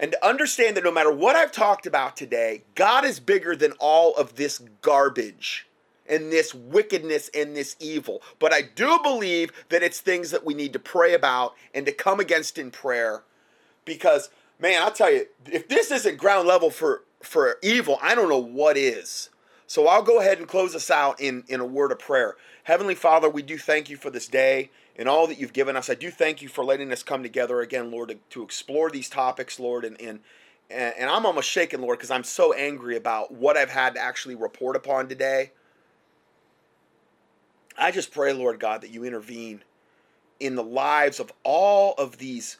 And to understand that no matter what I've talked about today, God is bigger than all of this garbage and this wickedness and this evil. But I do believe that it's things that we need to pray about and to come against in prayer because man, I'll tell you, if this isn't ground level for for evil, I don't know what is. So I'll go ahead and close us out in in a word of prayer. Heavenly Father, we do thank you for this day and all that you've given us. I do thank you for letting us come together again, Lord, to, to explore these topics, Lord, and and and I'm almost shaken, Lord, because I'm so angry about what I've had to actually report upon today. I just pray, Lord God, that you intervene in the lives of all of these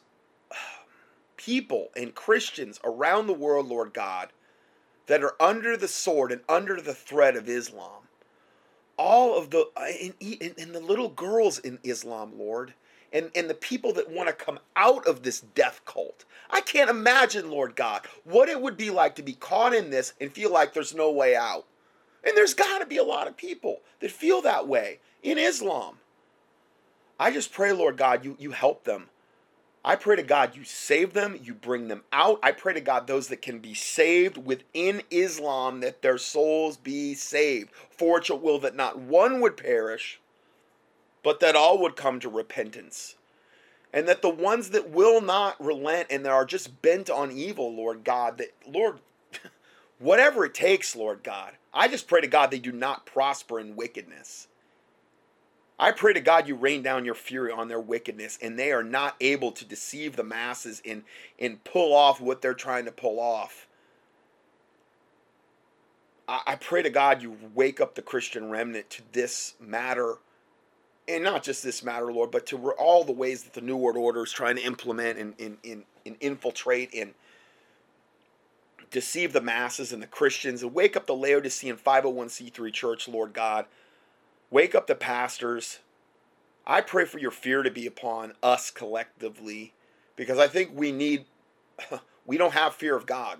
people and Christians around the world, Lord God, that are under the sword and under the threat of Islam. All of the and, and the little girls in Islam, Lord, and, and the people that want to come out of this death cult. I can't imagine, Lord God, what it would be like to be caught in this and feel like there's no way out. And there's got to be a lot of people that feel that way in Islam. I just pray, Lord God, you, you help them I pray to God you save them, you bring them out. I pray to God those that can be saved within Islam that their souls be saved. For it will that not one would perish, but that all would come to repentance. And that the ones that will not relent and that are just bent on evil, Lord God, that Lord, whatever it takes, Lord God, I just pray to God they do not prosper in wickedness. I pray to God you rain down your fury on their wickedness and they are not able to deceive the masses and, and pull off what they're trying to pull off. I, I pray to God you wake up the Christian remnant to this matter and not just this matter, Lord, but to all the ways that the New World Order is trying to implement and, and, and, and infiltrate and deceive the masses and the Christians and wake up the Laodicean 501c3 church, Lord God. Wake up the pastors. I pray for your fear to be upon us collectively because I think we need, we don't have fear of God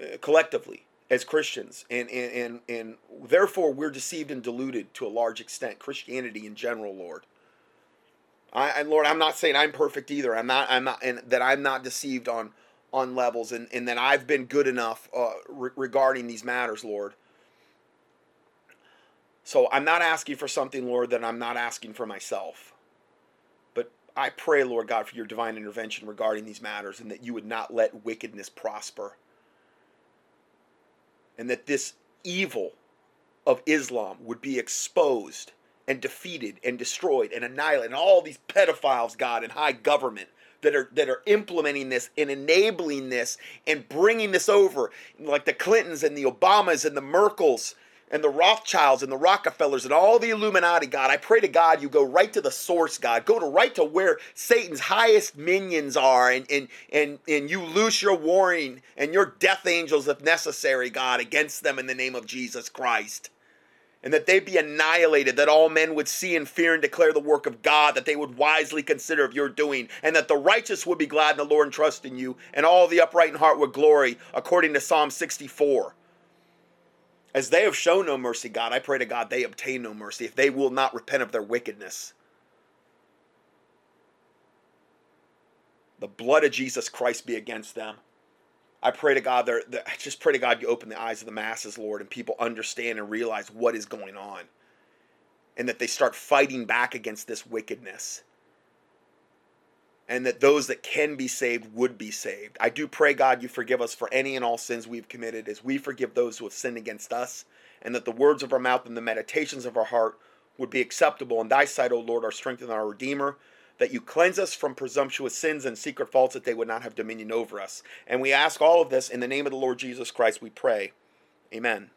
uh, collectively as Christians. And, and, and, and therefore we're deceived and deluded to a large extent, Christianity in general, Lord. I, and Lord, I'm not saying I'm perfect either. I'm not, I'm not, and that I'm not deceived on, on levels and, and that I've been good enough uh, re- regarding these matters, Lord. So I'm not asking for something, Lord, that I'm not asking for myself. But I pray, Lord God, for your divine intervention regarding these matters and that you would not let wickedness prosper. And that this evil of Islam would be exposed and defeated and destroyed and annihilated. And all these pedophiles, God, and high government that are that are implementing this and enabling this and bringing this over, like the Clintons and the Obamas and the Merkels and the Rothschilds and the Rockefellers and all the Illuminati, God. I pray to God you go right to the source, God. Go to right to where Satan's highest minions are and and and, and you loose your warring and your death angels if necessary, God, against them in the name of Jesus Christ. And that they be annihilated, that all men would see and fear and declare the work of God, that they would wisely consider of your doing, and that the righteous would be glad in the Lord and trust in you, and all the upright in heart would glory, according to Psalm 64. As they have shown no mercy, God, I pray to God they obtain no mercy if they will not repent of their wickedness. The blood of Jesus Christ be against them. I pray to God, there. I just pray to God you open the eyes of the masses, Lord, and people understand and realize what is going on, and that they start fighting back against this wickedness and that those that can be saved would be saved. I do pray, God, you forgive us for any and all sins we've committed as we forgive those who have sinned against us, and that the words of our mouth and the meditations of our heart would be acceptable in thy sight, O Lord, our strength and our Redeemer, that you cleanse us from presumptuous sins and secret faults that they would not have dominion over us. And we ask all of this in the name of the Lord Jesus Christ, we pray. Amen.